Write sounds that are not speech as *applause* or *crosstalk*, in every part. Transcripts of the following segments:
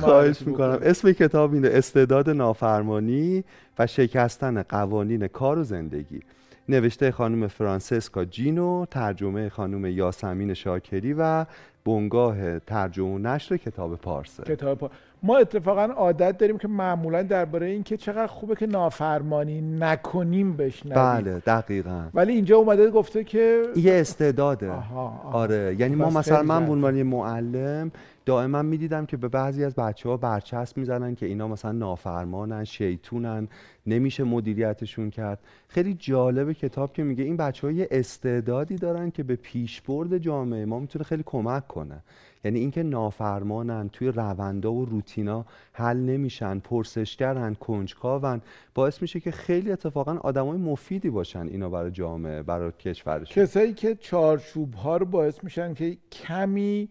خواهش می‌کنم. اسم کتاب اینه استعداد نافرمانی و شکستن قوانین کار و زندگی. نوشته خانم فرانسسکا جینو ترجمه خانم یاسمین شاکری و بنگاه ترجمه و نشر کتاب پارسه. کتاب پا... ما اتفاقا عادت داریم که معمولا درباره این که چقدر خوبه که نافرمانی نکنیم بشنویم. بله دقیقا. ولی اینجا اومده گفته که یه استعداده. آها، آها. آره یعنی ما بس مثلا من به. عنوان معلم دائما می‌دیدم که به بعضی از بچه ها برچسب می‌زنن که اینا مثلا نافرمانن شیطونن نمیشه مدیریتشون کرد. خیلی جالب کتاب که میگه این بچه ها یه استعدادی دارن که به پیشبرد جامعه ما می‌تونه خیلی کمک کنه. یعنی اینکه نافرمانن توی روندا و روتینا حل نمیشن پرسشگرن کنجکاون. باعث میشه که خیلی اتفاقا آدمای مفیدی باشن اینا برای جامعه برای کشورشون. کسایی که چارچوب ها رو باعث میشن که کمی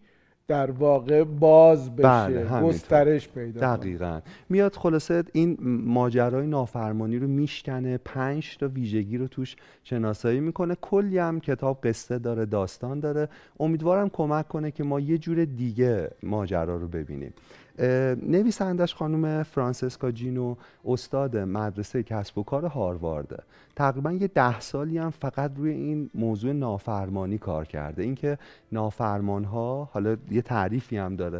در واقع باز بشه بله،. گسترش پیدا کنه. دقیقا میاد خلاصه این ماجرای نافرمانی رو میشکنه پنج تا ویژگی رو توش شناسایی می‌کنه کلی هم کتاب قصه داره داستان داره امیدوارم کمک کنه که ما یه جور دیگه ماجرا رو ببینیم نویسندش خانم فرانسسکا جینو استاد مدرسه کسب و کار هاروارده تقریبا یه ده سالی هم فقط روی این موضوع نافرمانی کار کرده. اینکه نافرمان ها حالا یه تعریفی هم داره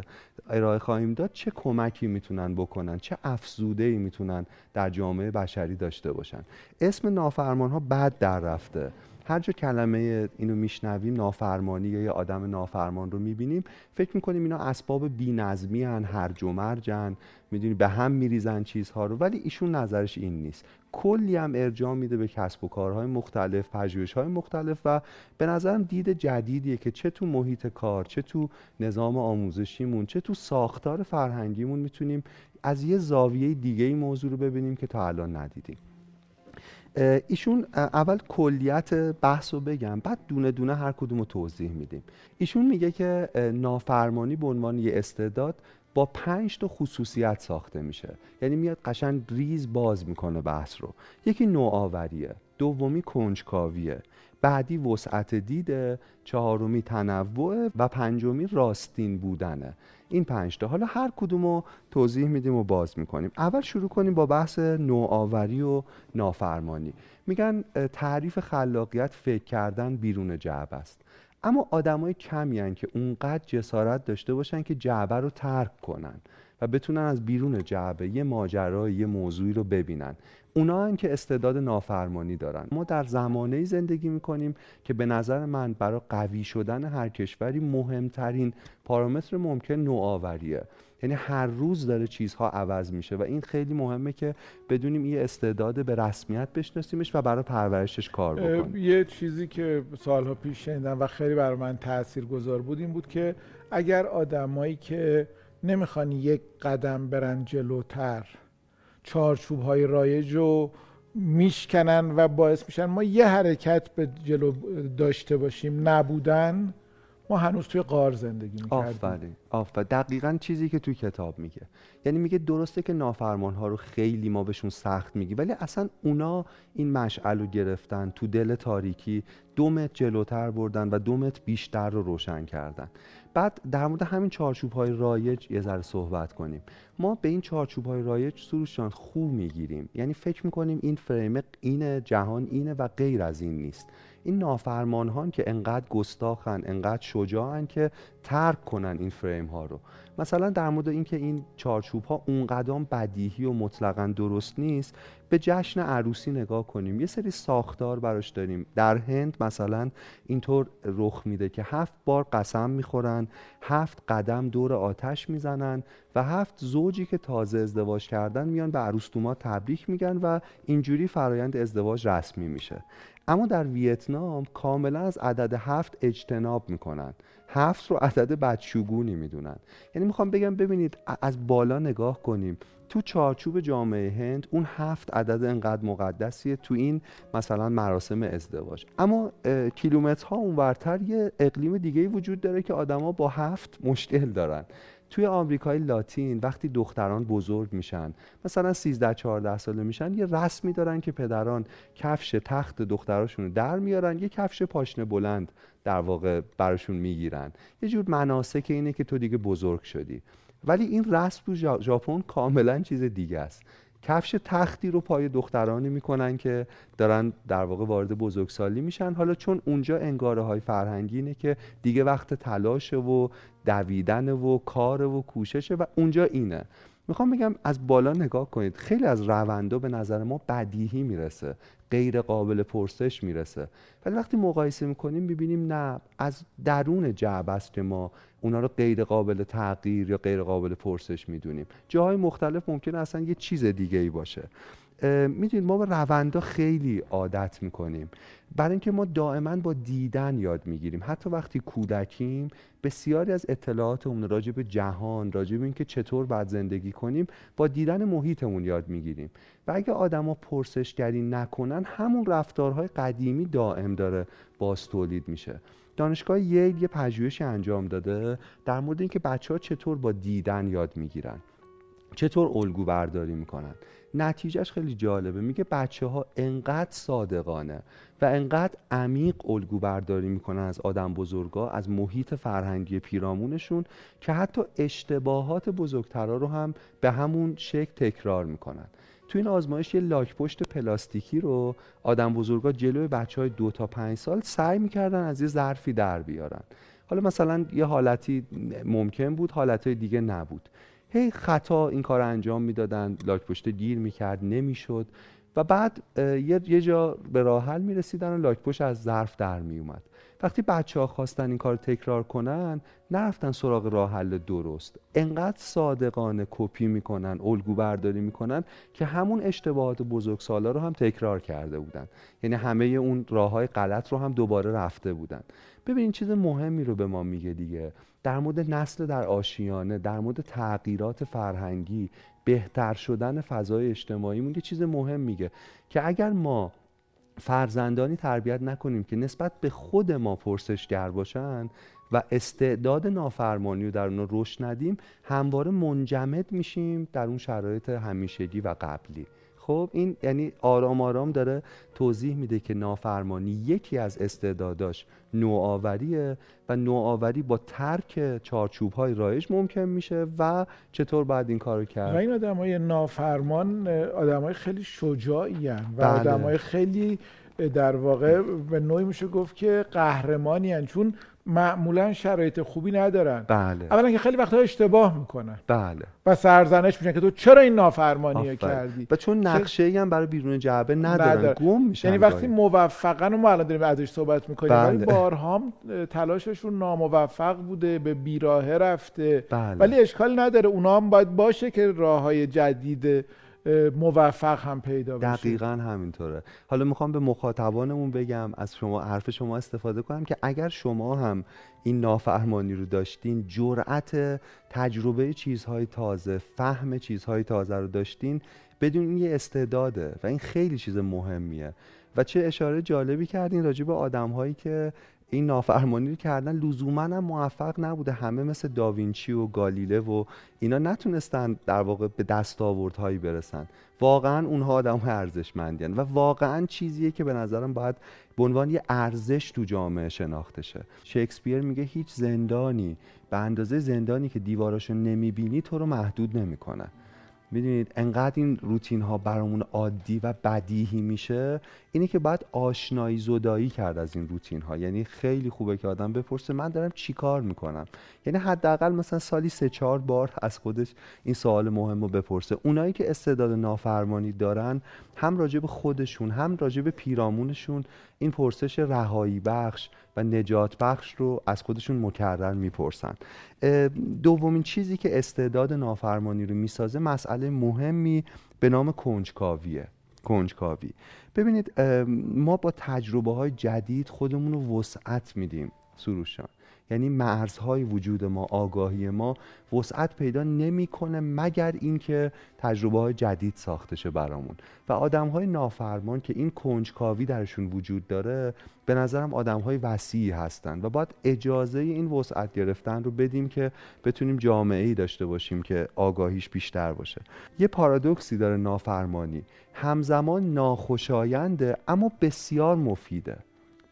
ارائه خواهیم داد چه کمکی می‌تونن بکنن چه افزوده ای می‌تونن در جامعه بشری داشته باشن. اسم نافرمان ها بد در رفته. هر جا کلمه اینو میشنویم نافرمانی یا یه آدم نافرمان رو می‌بینیم فکر می‌کنیم اینا اسباب بینظمی هن هرج و مرجن می‌دونی به هم میریزن چیزها رو. ولی ایشون نظرش این نیست. کلی هم ارجاع میده به کسب و کارهای مختلف پژوهش‌های مختلف و به نظرم دید جدیدیه که چه تو محیط کار چه تو نظام آموزشیمون چه تو ساختار فرهنگیمون می‌تونیم از یه زاویه دیگه این موضوع رو ببینیم که تا الان ندیدیم. ایشون اول کلیت بحث رو بگم بعد دونه دونه هر کدوم رو توضیح میدیم. ایشون میگه که نافرمانی به عنوان یه استعداد با پنج تا خصوصیت ساخته میشه. یعنی میاد قشنگ ریز باز می‌کنه بحث رو. یکی نوآوریه دومی کنجکاویه. بعدی وسعت دیده چهارمی تنوع و پنجمی راستین بودنه. این پنج تا. حالا هر کدوم رو توضیح میدیم و باز می‌کنیم. اول شروع کنیم با بحث نوآوری و نافرمانی. میگن تعریف خلاقیت فکر کردن بیرون جعبه است. اما آدمای کمی هن که اونقدر جسارت داشته باشن که جعبه رو ترک کنن و بتونن از بیرون جعبه یه ماجرای یه موضوعی رو ببینن. اونا هن که استعداد نافرمانی دارن. ما در زمانه زندگی می‌کنیم که به نظر من برای قوی شدن هر کشوری مهمترین پارامتر ممکن نوآوریه. یعنی هر روز داره چیزها عوض میشه و این خیلی مهمه که بدونیم یه استعداد به رسمیت بشناسیمش و برای پرورشش کار بکنیم. یه چیزی که سالها پیش شنیدم و خیلی برای من تأثیر گذار بود این بود که اگر آدمایی که نمی‌خوان یک قدم برن جلوتر چارچوب های رایج رو میشکنن و باعث میشن ما یه حرکت به جلو داشته باشیم نبودن ما هنوز توی قار زندگی می‌کردیم. آفرین آفرین. دقیقا چیزی که توی کتاب میگه. یعنی میگه درسته که نافرمان ها رو خیلی ما بهشون سخت میگی ولی اصلا اونا این مشعل رو گرفتن تو دل تاریکی دو متر جلوتر بردن و دو متر بیشتر رو روشن کردن. بعد در مورد همین چارچوب های رایج یه ذره صحبت کنیم. ما به این چارچوب های رایج سروش جان خوب می‌گیریم. یعنی فکر می‌کنیم این فریم اینه جهان اینه و غیر از این نیست. این نافرمان ها که انقدر گستاخن انقدر شجاعن که ترک کنن این فریم ها رو. مثلا در مورد اینکه این چارچوب ها اونقدر بدیهی و مطلقا درست نیست به جشن عروسی نگاه کنیم. یه سری ساختار براش داریم. در هند مثلا اینطور رخ میده که هفت بار قسم می‌خورن هفت قدم دور آتش می‌زنن و هفت زوجی که تازه ازدواج کردن میان به عروستوما تبریک میگن و اینجوری فرایند ازدواج رسمی میشه. اما در ویتنام کاملا از عدد هفت اجتناب می‌کنن. هفت رو عدد بدشگونی می‌دونن. یعنی می‌خوام بگم ببینید از بالا نگاه کنیم. تو چارچوب جامعه هند اون هفت عدد انقدر مقدسیه تو این مثلا مراسم ازدواج. اما کیلومترها اونورتر یه اقلیم دیگه وجود داره که آدما با هفت مشکل دارن. توی آمریکای لاتین وقتی دختران بزرگ میشن مثلا 13 14 ساله میشن یه رسمی دارن که پدران کفش تخت دختراشون رو در میارن یه کفش پاشنه بلند در واقع براشون می‌گیرن. یه جور مناسک اینه که تو دیگه بزرگ شدی. ولی این رسم تو ژاپن کاملا چیز دیگه است. کفش تختی رو پای دخترانی می‌کنن که دارن در واقع وارد بزرگسالی میشن. حالا چون اونجا انگاره های فرهنگی اینه که دیگه وقت تلاشه و دویدن و کار و کوششه و اونجا اینه. می‌خوام بگم از بالا نگاه کنید. خیلی از روندا به نظر ما بدیهی می‌رسه. غیر قابل پرسش می‌رسه. ولی وقتی مقایسه می‌کنیم می‌بینیم نه از درون جعب است که ما اونا رو غیر قابل تغییر یا غیر قابل پرسش می‌دونیم. جاهای مختلف ممکن اصلا یه چیز دیگه ای باشه. می‌دونید ما به روندا خیلی عادت می‌کنیم. برای اینکه ما دائما با دیدن یاد می‌گیریم. حتی وقتی کودکیم بسیاری از اطلاعاتمون راجع به جهان راجع به اینکه چطور باید زندگی کنیم با دیدن محیطمون یاد می‌گیریم. و اگه آدما پرسشگری نکنن همون رفتارهای قدیمی دائم داره باز تولید میشه. دانشگاه ییل یه پژوهشی انجام داده در مورد اینکه بچه ها چطور با دیدن یاد می‌گیرن. چطور الگو برداری می‌کنن؟ نتیجهش خیلی جالبه. میگه بچه ها انقدر صادقانه و انقدر عمیق الگو برداری می‌کنن از آدم بزرگا از محیط فرهنگی پیرامونشون که حتی اشتباهات بزرگترها رو هم به همون شکل تکرار می‌کنن. تو این آزمایش یه لاک پشت پلاستیکی رو آدم بزرگا جلوی بچه های دو تا پنج سال سعی می‌کردن از یه ظرفی در بیارن. حالا مثلا یه حالتی ممکن بود حالتهای دیگه نبود. هی خطا این کار انجام می‌دادن لاک پشت گیر می‌کرد نمی‌شد. و بعد یه جا به راه حل می‌رسیدن و لاک پشت از ظرف در میومد وقتی بچه ها خواستن این کار تکرار کنن نرفتن سراغ راه حل درست. انقدر صادقانه کپی می‌کنن الگو برداری می‌کنن که همون اشتباهات بزرگسالا رو هم تکرار کرده بودن. یعنی همه اون راه های غلط رو هم دوباره رفته بودن. ببینین چیز مهمی رو به ما میگه دیگه. در مورد نسل در آشیانه در مورد تغییرات فرهنگی بهتر شدن فضای اجتماعی یه چیز مهم میگه که اگر ما فرزندانی تربیت نکنیم که نسبت به خود ما پرسشگر باشن و استعداد نافرمانی رو در اونها رشد ندیم همواره منجمد میشیم در اون شرایط همیشگی و قبلی. خب این یعنی آرام آرام داره توضیح میده که نافرمانی یکی از استعداداش نوآوریه و نوآوری با ترک چارچوب های رایج ممکن میشه و چطور باید این کارو کرد و این آدم های نافرمان آدم های خیلی شجاعی و بله. آدم های خیلی در واقع به نوعی میشه گفت که قهرمانی چون معمولا شرایط خوبی ندارن. بله. اولا که خیلی وقتا اشتباه می‌کنن. بله. و سرزنش میشن که تو چرا این نافرمانی کردی؟ و چون نقشه ای هم برای بیرون جعبه ندارن, ندارن. گم میشن یعنی وقتی موفقن و ما الان داریم ازش صحبت می‌کنیم بله. ولی بارها تلاششون ناموفق بوده به بیراهه رفته. بله. ولی اشکال نداره. اونا هم باید باشه که راه های جدید موفق هم پیدا بشه. دقیقا همینطوره. حالا می‌خوام به مخاطبانمون بگم از شما حرف شما استفاده کنم که اگر شما هم این نافرمانی رو داشتین جرأت تجربه چیزهای تازه فهم چیزهای تازه رو داشتین بدون این یه استعداده و این خیلی چیز مهمیه. و چه اشاره جالبی کردین راجع به آدم هایی که این نافرمانی رو کردن لزوما هم موفق نبوده. همه مثل داوینچی و گالیله و اینا نتونستن در واقع به دستاوردهایی برسن. واقعا اونها آدم ارزشمندین و واقعا چیزیه که به نظرم باید به عنوان یه ارزش تو جامعه شناخته شه. شکسپیر میگه هیچ زندانی به اندازه زندانی که دیواراشو نمی‌بینی تو رو محدود نمی‌کنه. می‌دونید انقدر این روتین ها برامون عادی و بدیهی میشه اینه که باید آشنایی زدایی کرد از این روتین ها یعنی خیلی خوبه که آدم بپرسه من دارم چی کار می‌کنم؟ یعنی حداقل مثلا سالی سه چهار بار از خودش این سوال مهم رو بپرسه. اونایی که استعداد نافرمانی دارن هم راجع به خودشون هم راجع به پیرامونشون این پرسش رهایی بخش و نجات بخش رو از خودشون مکرر می‌پرسن. دومین چیزی که استعداد نافرمانی رو می‌سازه مسئله مهمی به نام کنجکاویه. کنجکاوی. ببینید ما با تجربه های جدید خودمون رو وسعت میدیم سروشان. یعنی مرزهای وجود ما آگاهی ما وسعت پیدا نمی‌کنه مگر اینکه تجربه های جدید ساخته شه برامون. و آدم های نافرمان که این کنجکاوی درشون وجود داره به نظرم آدم های وسیعی هستن و باید اجازه این وسعت گرفتن رو بدیم که بتونیم جامعه ای داشته باشیم که آگاهیش بیشتر باشه. یه پارادوکسی داره نافرمانی. همزمان ناخوشاینده اما بسیار مفیده.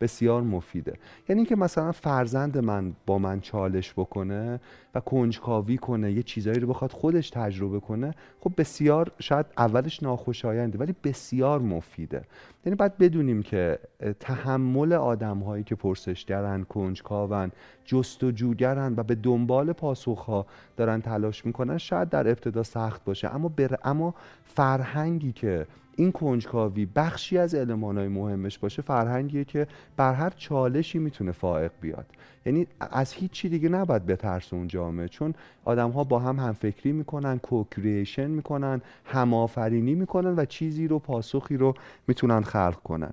بسیار مفیده. یعنی اینکه مثلا فرزند من با من چالش بکنه و کنجکاوی کنه یه چیزایی رو بخواد خودش تجربه کنه خب بسیار شاید اولش ناخوشاینده ولی بسیار مفیده. یعنی باید بدونیم که تحمل آدم هایی که پرسشگرن کنجکاون جستجوگرن و به دنبال پاسخها دارن تلاش می‌کنن شاید در ابتدا سخت باشه. اما بر... اما فرهنگی که این کنجکاوی بخشی از های مهمش باشه فرهنگیه که بر هر چالشی می‌تونه فائق بیاد. یعنی از هیچ چی دیگه نباید بترس اون جامعه چون آدم ها با هم همفکری می‌کنن کوکریشن می‌کنن همآفرینی می‌کنن و چیزی رو پاسخی رو می‌تونن خلق کنن.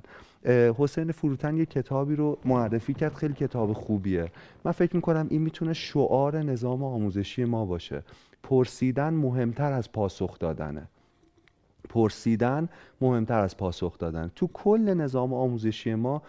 حسین فروتن یه کتابی رو معرفی کرد خیلی کتاب خوبیه. من فکر می‌کنم این می‌تونه شعار نظام آموزشی ما باشه. پرسیدن مهمتر از پاسخ دادنه. پرسیدن مهمتر از پاسخ دادن. تو کل نظام آموزشی ما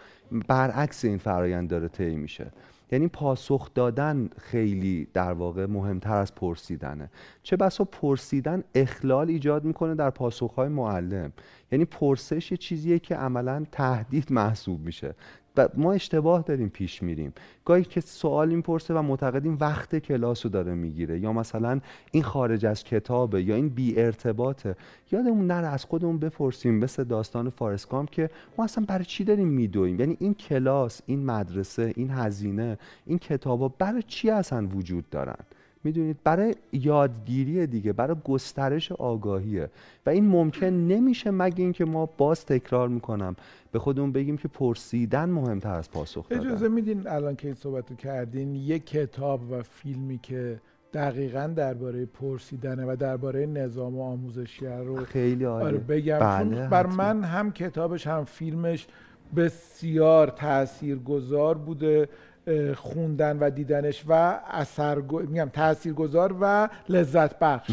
برعکس این فرایند داره طی میشه. یعنی پاسخ دادن خیلی در واقع مهمتر از پرسیدنه. چه بسا پرسیدن اخلال ایجاد می‌کنه در پاسخهای معلم. یعنی پرسش یه چیزیه که عملا تهدید محسوب میشه. و ما اشتباه داریم پیش میریم. گاهی که سوال پرسه و معتقدیم وقت کلاس رو داره می‌گیره یا مثلا این خارج از کتابه یا این بی ارتباطه. یادمون نره از خودمون بپرسیم مثل داستان فارسکام که ما اصلا برای چی داریم میدویم؟ یعنی این کلاس این مدرسه این هزینه این کتابا برای چی اصلا وجود دارن؟ می‌دونید برای یادگیری دیگه برای گسترش آگاهیه. و این ممکن نمیشه مگه اینکه ما باز تکرار می‌کنم. به خودمون بگیم که پرسیدن مهمتر از پاسخ دادن. اجازه میدین الان که این صحبت کردین یک کتاب و فیلمی که دقیقا درباره پرسیدنه و درباره نظام آموزشی رو خیلی عالی. آره بگم. بله بر من هم کتابش هم فیلمش بسیار تاثیرگذار بوده. خوندن و دیدنش و اثر میگم تاثیرگذار و لذت بخش.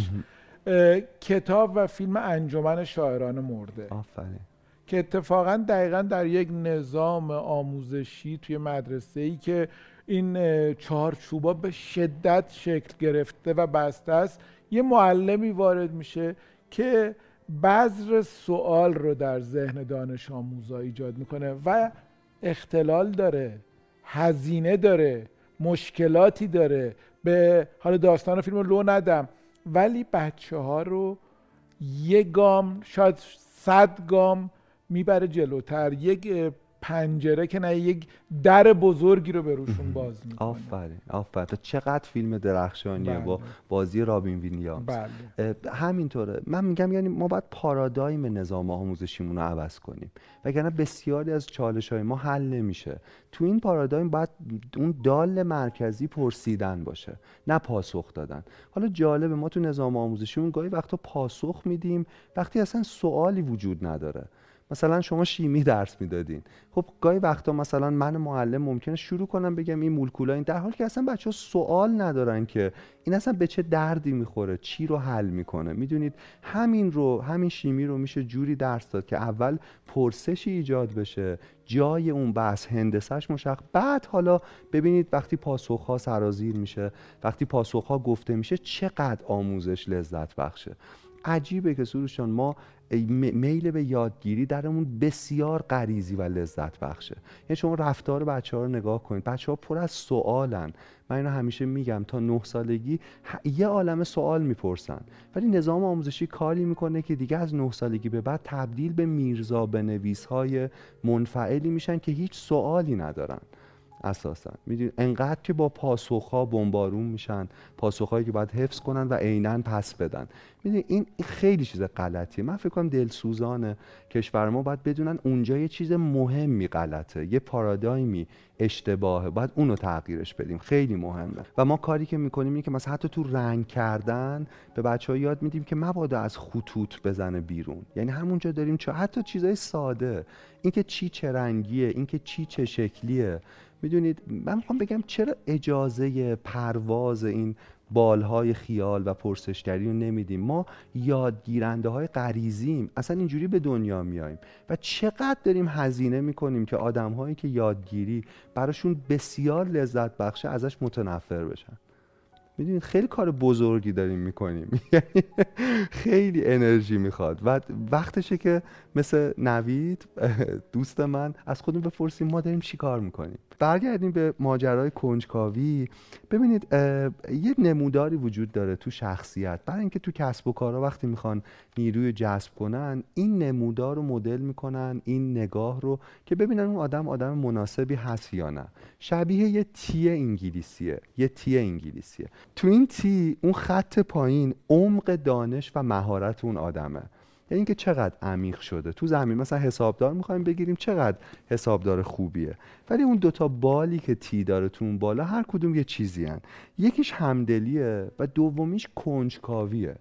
کتاب و فیلم انجمن شاعران مرده. آفرین. که اتفاقا دقیقا در یک نظام آموزشی توی مدرسه ای که این چهارچوبا به شدت شکل گرفته و بسته است یه معلمی وارد میشه که بذر سوال رو در ذهن دانش آموزا ایجاد می‌کنه و اختلال داره. هزینه داره مشکلاتی داره. به حال داستان فیلم لو ندم. ولی بچه ها رو یه گام شاید صد گام می‌بره جلوتر. یک پنجره که نه یک در بزرگی رو به روشون باز می‌کنه. آفرین آفرین. تا چقدر فیلم درخشانیه با بله. بازی رابین ویلیامز. بله. همینطوره. من میگم یعنی ما باید پارادایم نظام آموزشیمون رو عوض کنیم. وگرنه بسیاری از چالش های ما حل نمیشه. تو این پارادایم باید اون دال مرکزی پرسیدن باشه نه پاسخ دادن. حالا جالبه ما تو نظام آموزشیمون گاهی وقتا پاسخ میدیم وقتی اصلا سوالی وجود نداره. مثلا شما شیمی درس می‌دادین. خب گاهی وقتا مثلا من معلم ممکنه شروع کنم بگم این مولکولا این در حالی که اصلا بچه ها سوال ندارن که این اصلا به چه دردی می‌خوره چی رو حل می‌کنه. می‌دونید همین رو همین شیمی رو میشه جوری درس داد که اول پرسشی ایجاد بشه جای اون بحث هندسش مشخص. بعد حالا ببینید وقتی پاسخ سرازیر میشه وقتی پاسخ ها گفته میشه چقدر آموزش لذت بخشه. عجیبه که سروشان ما میل به یادگیری درمون بسیار غریزی و لذت بخشه. یعنی شما رفتار بچه ها رو نگاه کنید بچه ها پر از سوالن من اینو همیشه میگم تا نه سالگی یه عالم سوال می‌پرسن. ولی نظام آموزشی کاری می‌کنه که دیگه از نه سالگی به بعد تبدیل به میرزا بنویس های منفعلی میشن که هیچ سوالی ندارن. اساسا. می‌دونید انقدر که با پاسخها بمبارون میشن پاسخهایی که باید حفظ کنن و عینا پس بدن. می‌دونید این خیلی چیز غلطیه. من فکر کنم دلسوزانه کشور ما باید بدونن اونجا یه چیز مهمی غلطه. یه پارادایمی اشتباهه. باید اونو تغییرش بدیم. خیلی مهمه. و ما کاری که می‌کنیم اینه که مثلا حتی تو رنگ کردن به بچه ها یاد میدیم که مبادا از خطوط بزنه بیرون. یعنی همونجا داریم چه حتی چیزای ساده. اینکه چی چه رنگیه اینکه چی چه شکلیه. می‌دونید من می‌خوام بگم چرا اجازه پرواز این بالهای خیال و پرسشگری رو نمیدیم؟ ما یادگیرنده های غریزیم اصلا اینجوری به دنیا میاییم و چقدر داریم هزینه می‌کنیم که آدم هایی که یادگیری براشون بسیار لذت بخشه ازش متنفر بشن. می‌دونید خیلی کار بزرگی داریم می‌کنیم. *laughs* یعنی خیلی انرژی می‌خواد. و وقتشه که مثل نوید *laughs* دوست من از خودمون بپرسیم ما داریم چی کار می‌کنیم. برگردیم به ماجرای کنجکاوی. ببینید یه نموداری وجود داره تو شخصیت. برای اینکه تو کسب و کارها وقتی می‌خوان نیروی جذب کنن این نمودار رو مدل می‌کنن این نگاه رو که ببینن اون آدم آدم مناسبی هست یا نه. شبیه یه تی انگلیسیه یه تی انگلیسیه. تو این تی اون خط پایین عمق دانش و مهارت اون آدمه. یعنی اینکه چقدر عمیق شده. تو زمین مثلا حسابدار می‌خوایم بگیریم چقدر حسابدار خوبیه. ولی اون دوتا بالی که تی داره تو اون بالا هر کدوم یه چیزی هن. یکیش همدلیه و دومیش کنجکاویه.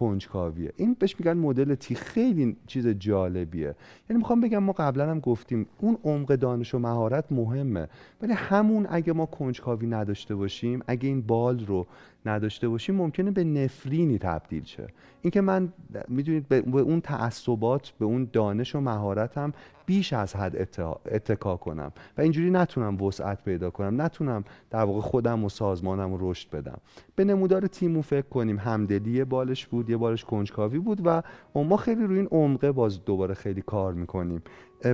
کنجکاویه. این بهش میگن مدل تی. خیلی چیز جالبیه. یعنی می‌خوام بگم ما قبلا هم گفتیم اون عمق دانش و مهارت مهمه. ولی همون اگه ما کنجکاوی نداشته باشیم اگه این بال رو نداشته باشیم ممکنه به نفرینی تبدیل شه. اینکه من می‌دونید به اون تعصبات به اون دانش و مهارتم بیش از حد اتکا کنم و اینجوری نتونم وسعت پیدا کنم نتونم در واقع خودم و سازمانم رو رشد بدم. به نمودار تیمو فکر کنیم. همدلی بالش بود یه بالش کنجکاوی بود و ما خیلی روی این عمقه باز دوباره خیلی کار می‌کنیم.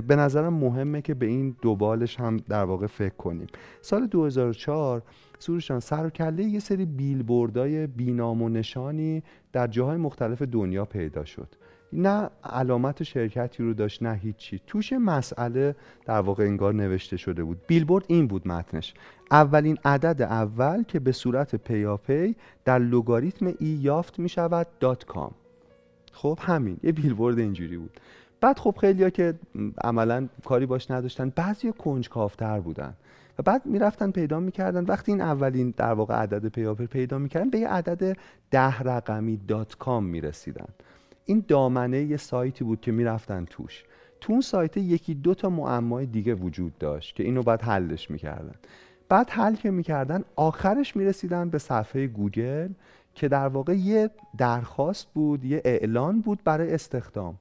به نظرم مهمه که به این دو بالش هم در واقع فکر کنیم. سال 2004 سروشان سر و کله یه سری بیلبوردای بینام و نشانی در جاهای مختلف دنیا پیدا شد. نه علامت شرکتی رو داشت نه هیچی. توش مسئله در واقع انگار نوشته شده بود. بیلبورد این بود متنش. اولین عدد اول که به صورت پیاپی در لوگاریتم ای یافت می شود دات کام. خب همین یه بیلبورد اینجوری بود. بعد خب خیلیا که عملا کاری باش نداشتن بعضی کنجکاوتر بودن. و بعد می‌رفتن پیدا می‌کردن. وقتی این اولین در واقع عدد پیاپر پیدا می‌کردن به یه عدد ده رقمی dot com می‌رسیدن. این دامنه یه سایتی بود که می‌رفتن توش. تو اون سایت یکی دو تا معمای دیگه وجود داشت که اینو بعد حلش می‌کردن. بعد حل که می‌کردن آخرش می‌رسیدن به صفحه گوگل که در واقع یه درخواست بود یه اعلان بود برای استخدام.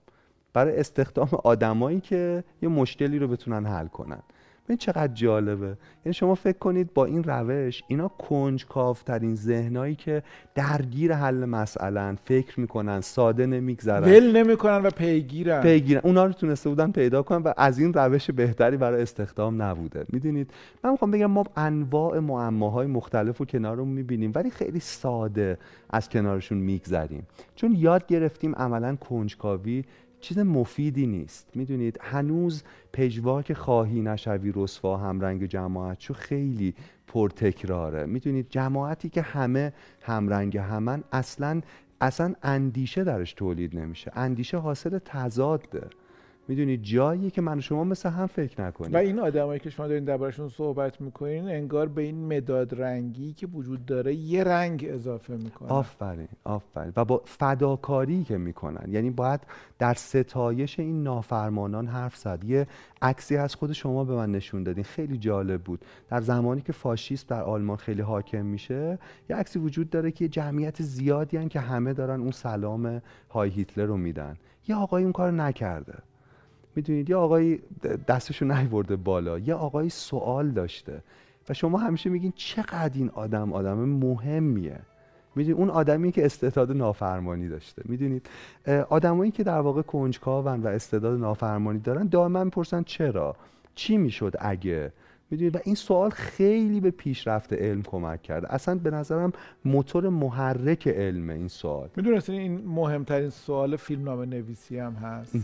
برای استخدام آدمایی که یه مشکلی رو بتونن حل کنن. ببین چقدر جالبه. یعنی شما فکر کنید با این روش اینا کنجکاوترین ذهنایی که درگیر حل مسئله فکر می‌کنن ساده نمیگذرن. ول نمی‌کنن و پیگیرن. پیگیرن. اونا رو تونسته بودن پیدا کنن و از این روش بهتری برای استخدام نبوده. می‌دونید؟ من می‌خوام بگم ما انواع معماهای مختلف رو کنارمون می‌بینیم ولی خیلی ساده از کنارشون میگذریم. چون یاد گرفتیم عملا کنجکاوی چیز مفیدی نیست. می‌دونید هنوز پژواک خواهی نشوی رسوا همرنگ جماعت چو خیلی پرتکراره. می‌دونید جماعتی که همه همرنگ همن اصلا اصلا اندیشه درش تولید نمیشه. اندیشه حاصل تضاده. می‌دونید جایی که من شما مثل هم فکر نکنید و این آدمایی که شما دارین دربارشون صحبت می‌کنین انگار به این مداد رنگی که وجود داره یه رنگ اضافه می‌کنن آفرین آفرین. و با فداکاری که می‌کنن. یعنی باید در ستایش این نافرمانان حرف زد. یه عکسی از خود شما به من نشون دادین. خیلی جالب بود. در زمانی که فاشیست در آلمان خیلی حاکم میشه یه عکسی وجود داره که جمعیت زیادی هن که همه دارن اون سلام های هیتلر رو میدن. یه آقای اون کار نکرده. می‌دونید یه آقایی دستشو نیورده بالا یه آقایی سوال داشته و شما همیشه میگین چقدر این آدم آدم مهمیه. می‌دونید اون آدمی که استعداد نافرمانی داشته. می‌دونید آدمایی که در واقع کنجکاون و استعداد نافرمانی دارن دائما می‌پرسن چرا؟ چی می‌شد اگه؟ می‌دونید و این سوال خیلی به پیشرفت علم کمک کرده. اصلا به نظرم موتور محرک علم این سوال. می‌دونستین این مهمترین سوال فیلمنامه نویسی هم هست؟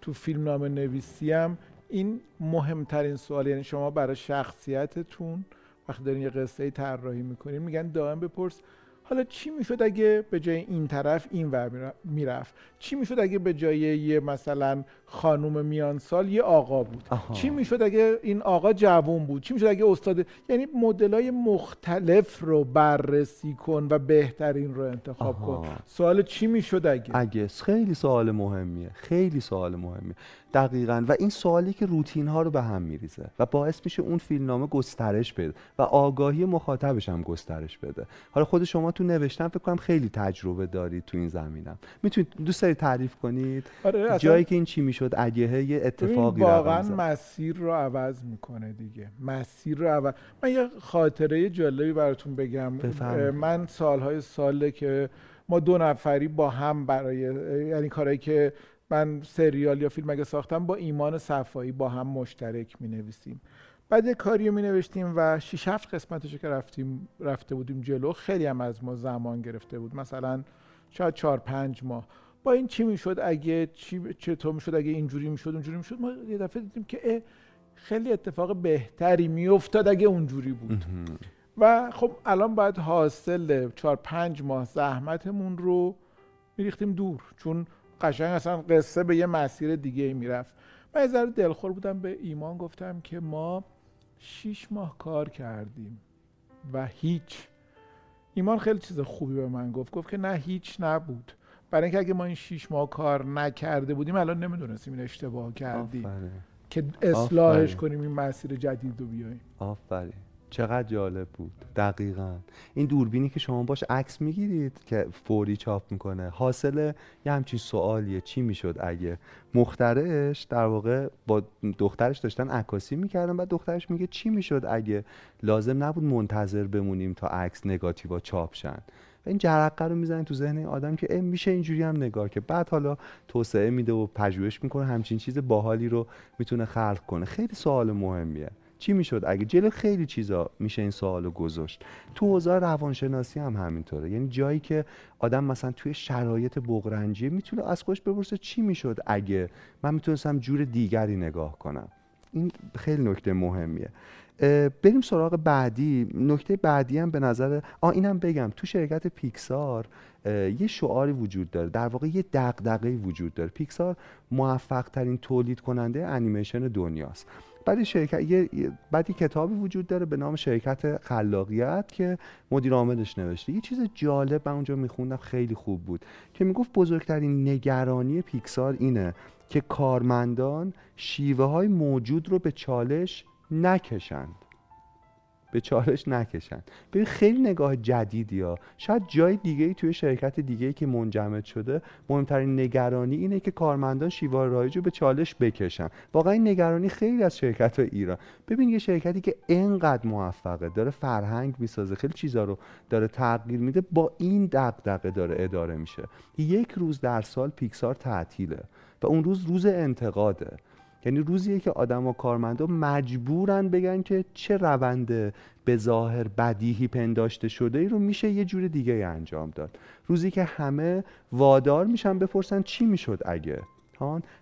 تو فیلم نام نویسی هم این مهمترین سوال یعنی شما برای شخصیتتون وقتی دارین یه قصه طراحی می‌کنین میگن دائم بپرس حالا چی می‌شد اگه به جای این طرف این ور می‌رفت؟ چی می‌شد اگه به جای یه مثلا خانوم میان سال یه آقا بود. آها. چی می‌شد اگه این آقا جوون بود؟ چی می‌شد اگه استاد یعنی های مختلف رو بررسی کن و بهترین رو انتخاب آها. کن. سوال چی می‌شد اگه؟ اگه خیلی سوال مهمیه. خیلی سوال مهمیه. دقیقا. و این سوالی که روتین ها رو به هم میریزه و باعث میشه اون فیلمنامه گسترش بده و آگاهی مخاطبش هم گسترش بده. حالا خود شما تو نوشتن فکر کنم خیلی تجربه دارید تو این زمینم. می‌تونید دوست دارید تعریف کنید؟ آره جایی که این چی می‌شد اگه یه اتفاقی واقعا مسیر رو عوض می‌کنه دیگه. مسیر رو عوض من یه خاطره جالبی براتون بگم. من سالهای ساله که ما دو نفری با هم برای یعنی کارهایی که من سریال یا فیلم اگه ساختم با ایمان صفایی با هم مشترک می نویسیم بعد یه کاری رو می نوشتیم و 6 7 قسمتش که رفتیم رفته بودیم جلو خیلی هم از ما زمان گرفته بود. مثلا شاید 4 5 ماه. با این چی می‌شد؟ اگه چی چطور می‌شد؟ اگه اینجوری می‌شد اونجوری می‌شد؟ ما یه دفعه دیدیم که خیلی اتفاق بهتری میافتاد اگه اونجوری بود. و خب الان باید حاصل 4 5 ماه زحمتمون رو میریختیم دور چون قشنگ اصلا قصه به یه مسیر دیگه می‌رفت. من یه ذره دلخور بودم به ایمان گفتم که ما شیش ماه کار کردیم و هیچ. ایمان خیلی چیز خوبی به من گفت گفت که نه هیچ نبود. برای اینکه اگه ما این شیش ماه کار نکرده بودیم الان نمی‌دونستیم این اشتباه کردیم. که اصلاحش کنیم این مسیر جدید رو بیاییم. آفرین. چقدر جالب بود. دقیقا. این دوربینی که شما باش عکس می‌گیرید که فوری چاپ می‌کنه حاصل یه همچین سوالیه. چی می‌شد اگه؟ مخترش در واقع با دخترش داشتن عکاسی می‌کردن و دخترش میگه چی می‌شد اگه لازم نبود منتظر بمونیم تا عکس نگاتیوا چاپ شن. این جرقه رو می‌زنه تو ذهن آدم که میشه اینجوری هم نگاه که بعد حالا توسعه میده و پژوهش می‌کنه همچین چیز باحالی رو می‌تونه خلق کنه. خیلی سوال مهمیه. چی می‌شد اگه جلو خیلی چیزا میشه این سوالو گذاشت؟ تو حوزه روانشناسی هم همینطوره. یعنی جایی که آدم مثلا توی شرایط بغرنجی می‌تونه از خودش بپرسه چی می‌شد اگه من می‌تونستم جور دیگری نگاه کنم. این خیلی نکته مهمیه. بریم سراغ بعدی. نکته بعدی هم به نظر آ اینم بگم. تو شرکت پیکسار یه شعاری وجود داره. در واقع یه دغدغه‌ای وجود داره. پیکسار موفق ترین تولید کننده انیمیشن دنیاست. بعد شرکت یه بعد کتابی وجود داره به نام شرکت خلاقیت که مدیر عاملش نوشته. یه چیز جالب من اونجا میخوندم خیلی خوب بود که می‌گفت بزرگترین نگرانی پیکسار اینه که کارمندان شیوه های موجود رو به چالش نکشند. به چالش نکشن ببین خیلی نگاه جدیدی ها. شاید جای دیگه ای توی شرکت دیگه ای که منجمد شده مهمترین نگرانی اینه که کارمندان شیوه رایج رو به چالش بکشن. واقعا این نگرانی خیلی از شرکت های ایران. ببین یه شرکتی که انقدر موفقه داره فرهنگ می‌سازه خیلی چیزا رو داره تغییر میده با این دغدغه داره اداره میشه. یک روز در سال پیکسار تعطیله و اون روز روز انتقاده. یعنی روزیه که آدم و کارمندا مجبورن بگن که چه روند به ظاهر بدیهی پنداشته شده ای رو میشه یه جور دیگه انجام داد. روزی که همه وادار میشن بپرسن چی می‌شد اگه؟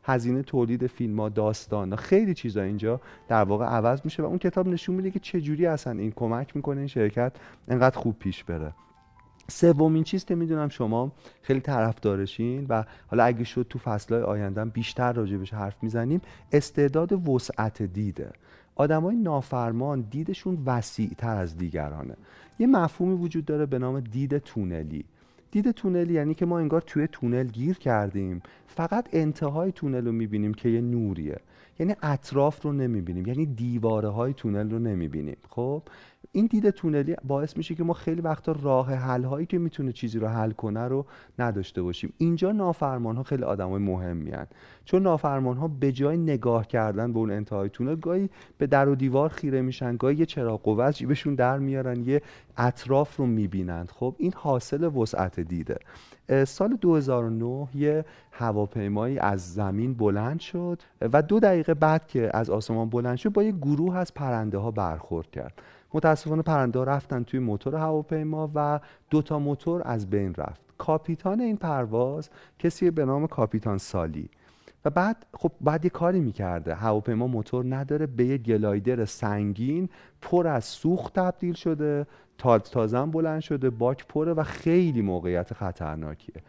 هزینه تولید فیلم ها داستان خیلی چیزا اینجا در واقع عوض میشه و اون کتاب نشون میده که چجوری اصلا این کمک می‌کنه این شرکت انقدر خوب پیش بره. سومین چیز که می‌دونم شما خیلی طرفدارشین و حالا اگه شد تو فصلهای آیندهم بیشتر راجبش حرف می‌زنیم استعداد وسعت دیده. آدمای نافرمان دیدشون وسیع تر از دیگرانه. یه مفهومی وجود داره به نام دید تونلی. دید تونلی یعنی که ما انگار توی تونل گیر کردیم. فقط انتهای تونل رو می‌بینیم که یه نوریه. یعنی اطراف رو نمی‌بینیم یعنی دیواره های تونل رو نمی‌بینیم. خب این دید تونلی باعث میشه که ما خیلی وقتا راه حل هایی که می‌تونه چیزی رو حل کنه رو نداشته باشیم. اینجا نافرمان ها خیلی آدم های مهمی هن. چون نافرمان ها به جای نگاه کردن به اون انتهای تونل گاهی به در و دیوار خیره میشن گاهی یه چراغ قوه جیبشون در میارن یه اطراف رو می‌بینند خب این حاصل وسعت دیده. سال 2009 یه هواپیمایی از زمین بلند شد و دو دقیقه بعد که از آسمان بلند شد با یه گروه از پرنده ها برخورد کرد. متاسفانه پرنده ها رفتن توی موتور هواپیما و دو تا موتور از بین رفت. کاپیتان این پرواز کسی به نام کاپیتان سالی. و بعد خب بعد یه کاری می‌کرده. هواپیما موتور نداره به یه گلایدر سنگین پر از سوخت تبدیل شده تاز تازم بلند شده باک پره و خیلی موقعیت خطرناکیه.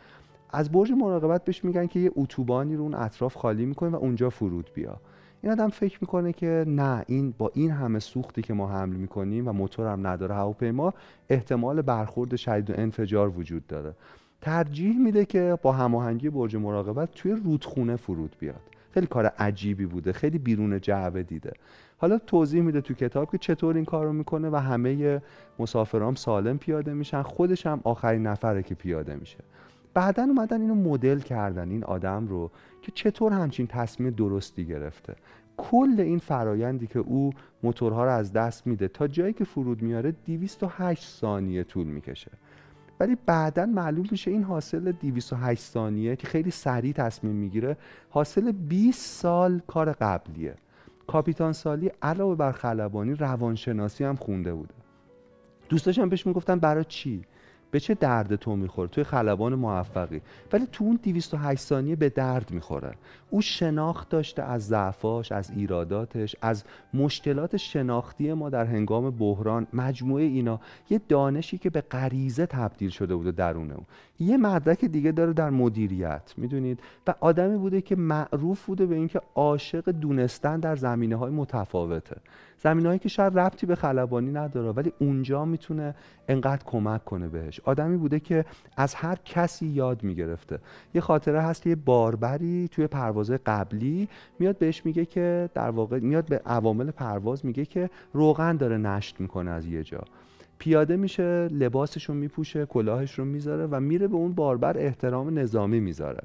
از برج مراقبت بهش میگن که یه اتوبانی رو اون اطراف خالی می‌کنه و اونجا فرود بیا. این آدم فکر می‌کنه که نه این با این همه سوختی که ما حمل می‌کنیم و موتور هم نداره هواپیما احتمال برخورد شدید و انفجار وجود داره. ترجیح میده که با هماهنگی برج مراقبت توی رودخونه فرود بیاد. خیلی کار عجیبی بوده خیلی بیرون جعبه دیده. حالا توضیح میده تو کتاب که چطور این کارو می‌کنه و همه مسافرام سالم پیاده میشن خودش هم آخرین نفره که پیاده میشه. بعدا اومدن اینو مدل کردن این آدم رو که چطور همچین تصمیم درستی گرفته. کل این فرایندی که او موتورها رو از دست میده تا جایی که فرود میاره 208 ثانیه طول می‌کشه. ولی بعدا معلوم میشه این حاصل 208 ثانیه که خیلی سریع تصمیم می‌گیره حاصل 20 سال کار قبلیه. کاپیتان سالی علاوه بر خلبانی روانشناسی هم خونده بوده. دوستاش هم بهش می‌گفتن برای چی؟ به چه درد تو می‌خوره؟ توی خلبان موفقی. ولی تو اون 208 ثانیه به درد می‌خوره. او شناخت داشته از ضعفاش از ایراداتش از مشکلات شناختی ما در هنگام بحران. مجموعه اینا یه دانشی که به غریزه تبدیل شده بوده درون اون یه مدرک دیگه داره در مدیریت می‌دونید؟ و آدمی بوده که معروف بوده به اینکه عاشق دونستن در زمینه های متفاوته. زمینهایی که شاید ربطی به خلبانی نداره ولی اونجا می‌تونه انقدر کمک کنه بهش. آدمی بوده که از هر کسی یاد می‌گرفته. یه خاطره هست یه باربری توی پرواز قبلی میاد بهش میگه که در واقع میاد به عوامل پرواز میگه که روغن داره نشت می‌کنه از یه جا. پیاده میشه لباسش رو میپوشه کلاهش رو می‌ذاره و میره به اون باربر احترام نظامی می‌ذاره.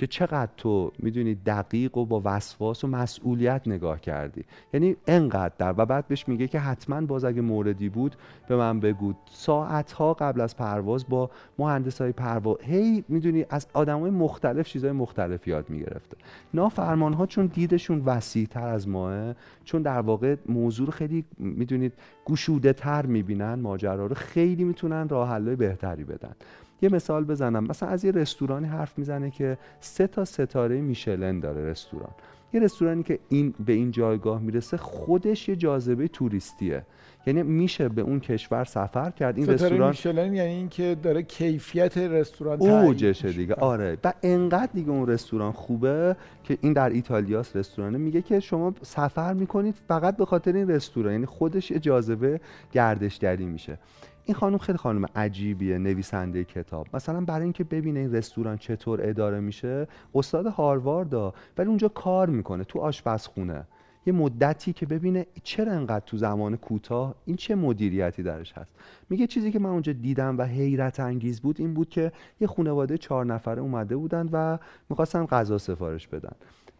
که چقدر تو می‌دونی دقیق و با وسواس و مسئولیت نگاه کردی. یعنی انقدر در و بعد بهش میگه که حتما باز اگه موردی بود به من بگو. ساعت ها قبل از پرواز با مهندس های پرواز هی می‌دونی از آدم های مختلف چیزهای مختلف یاد می‌گرفته. نافرمان ها چون دیدشون وسیع تر از ماه چون در واقع موضوع خیلی می‌دونید گشوده تر می‌بینن ماجرا رو خیلی می‌تونن راه بهتری بدن. یه مثال بزنم. مثلا از یه رستورانی حرف می‌زنه که سه تا ستاره میشلن داره رستوران. یه رستورانی که این به این جایگاه می‌رسه خودش یه جاذبه توریستیه. یعنی میشه به اون کشور سفر کرد. این رستوران میشلن یعنی اینکه داره کیفیت رستوران اوجشه دیگه. آره. و انقدر دیگه اون رستوران خوبه که این در ایتالیاس رستورانه. میگه که شما سفر می‌کنید فقط به خاطر این رستوران. یعنی خودش یه جاذبه گردشگری میشه. این خانم خیلی خانم عجیبیه نویسنده کتاب. مثلا برای اینکه ببینه این رستوران چطور اداره میشه استاد هارواردا ولی اونجا کار می‌کنه تو آشپزخونه. یه مدتی که ببینه چرا انقدر تو زمان کوتاه این چه مدیریتی درش هست. میگه چیزی که من اونجا دیدم و حیرت انگیز بود این بود که یه خانواده چهار نفره اومده بودن و می‌خواستن غذا سفارش بدن.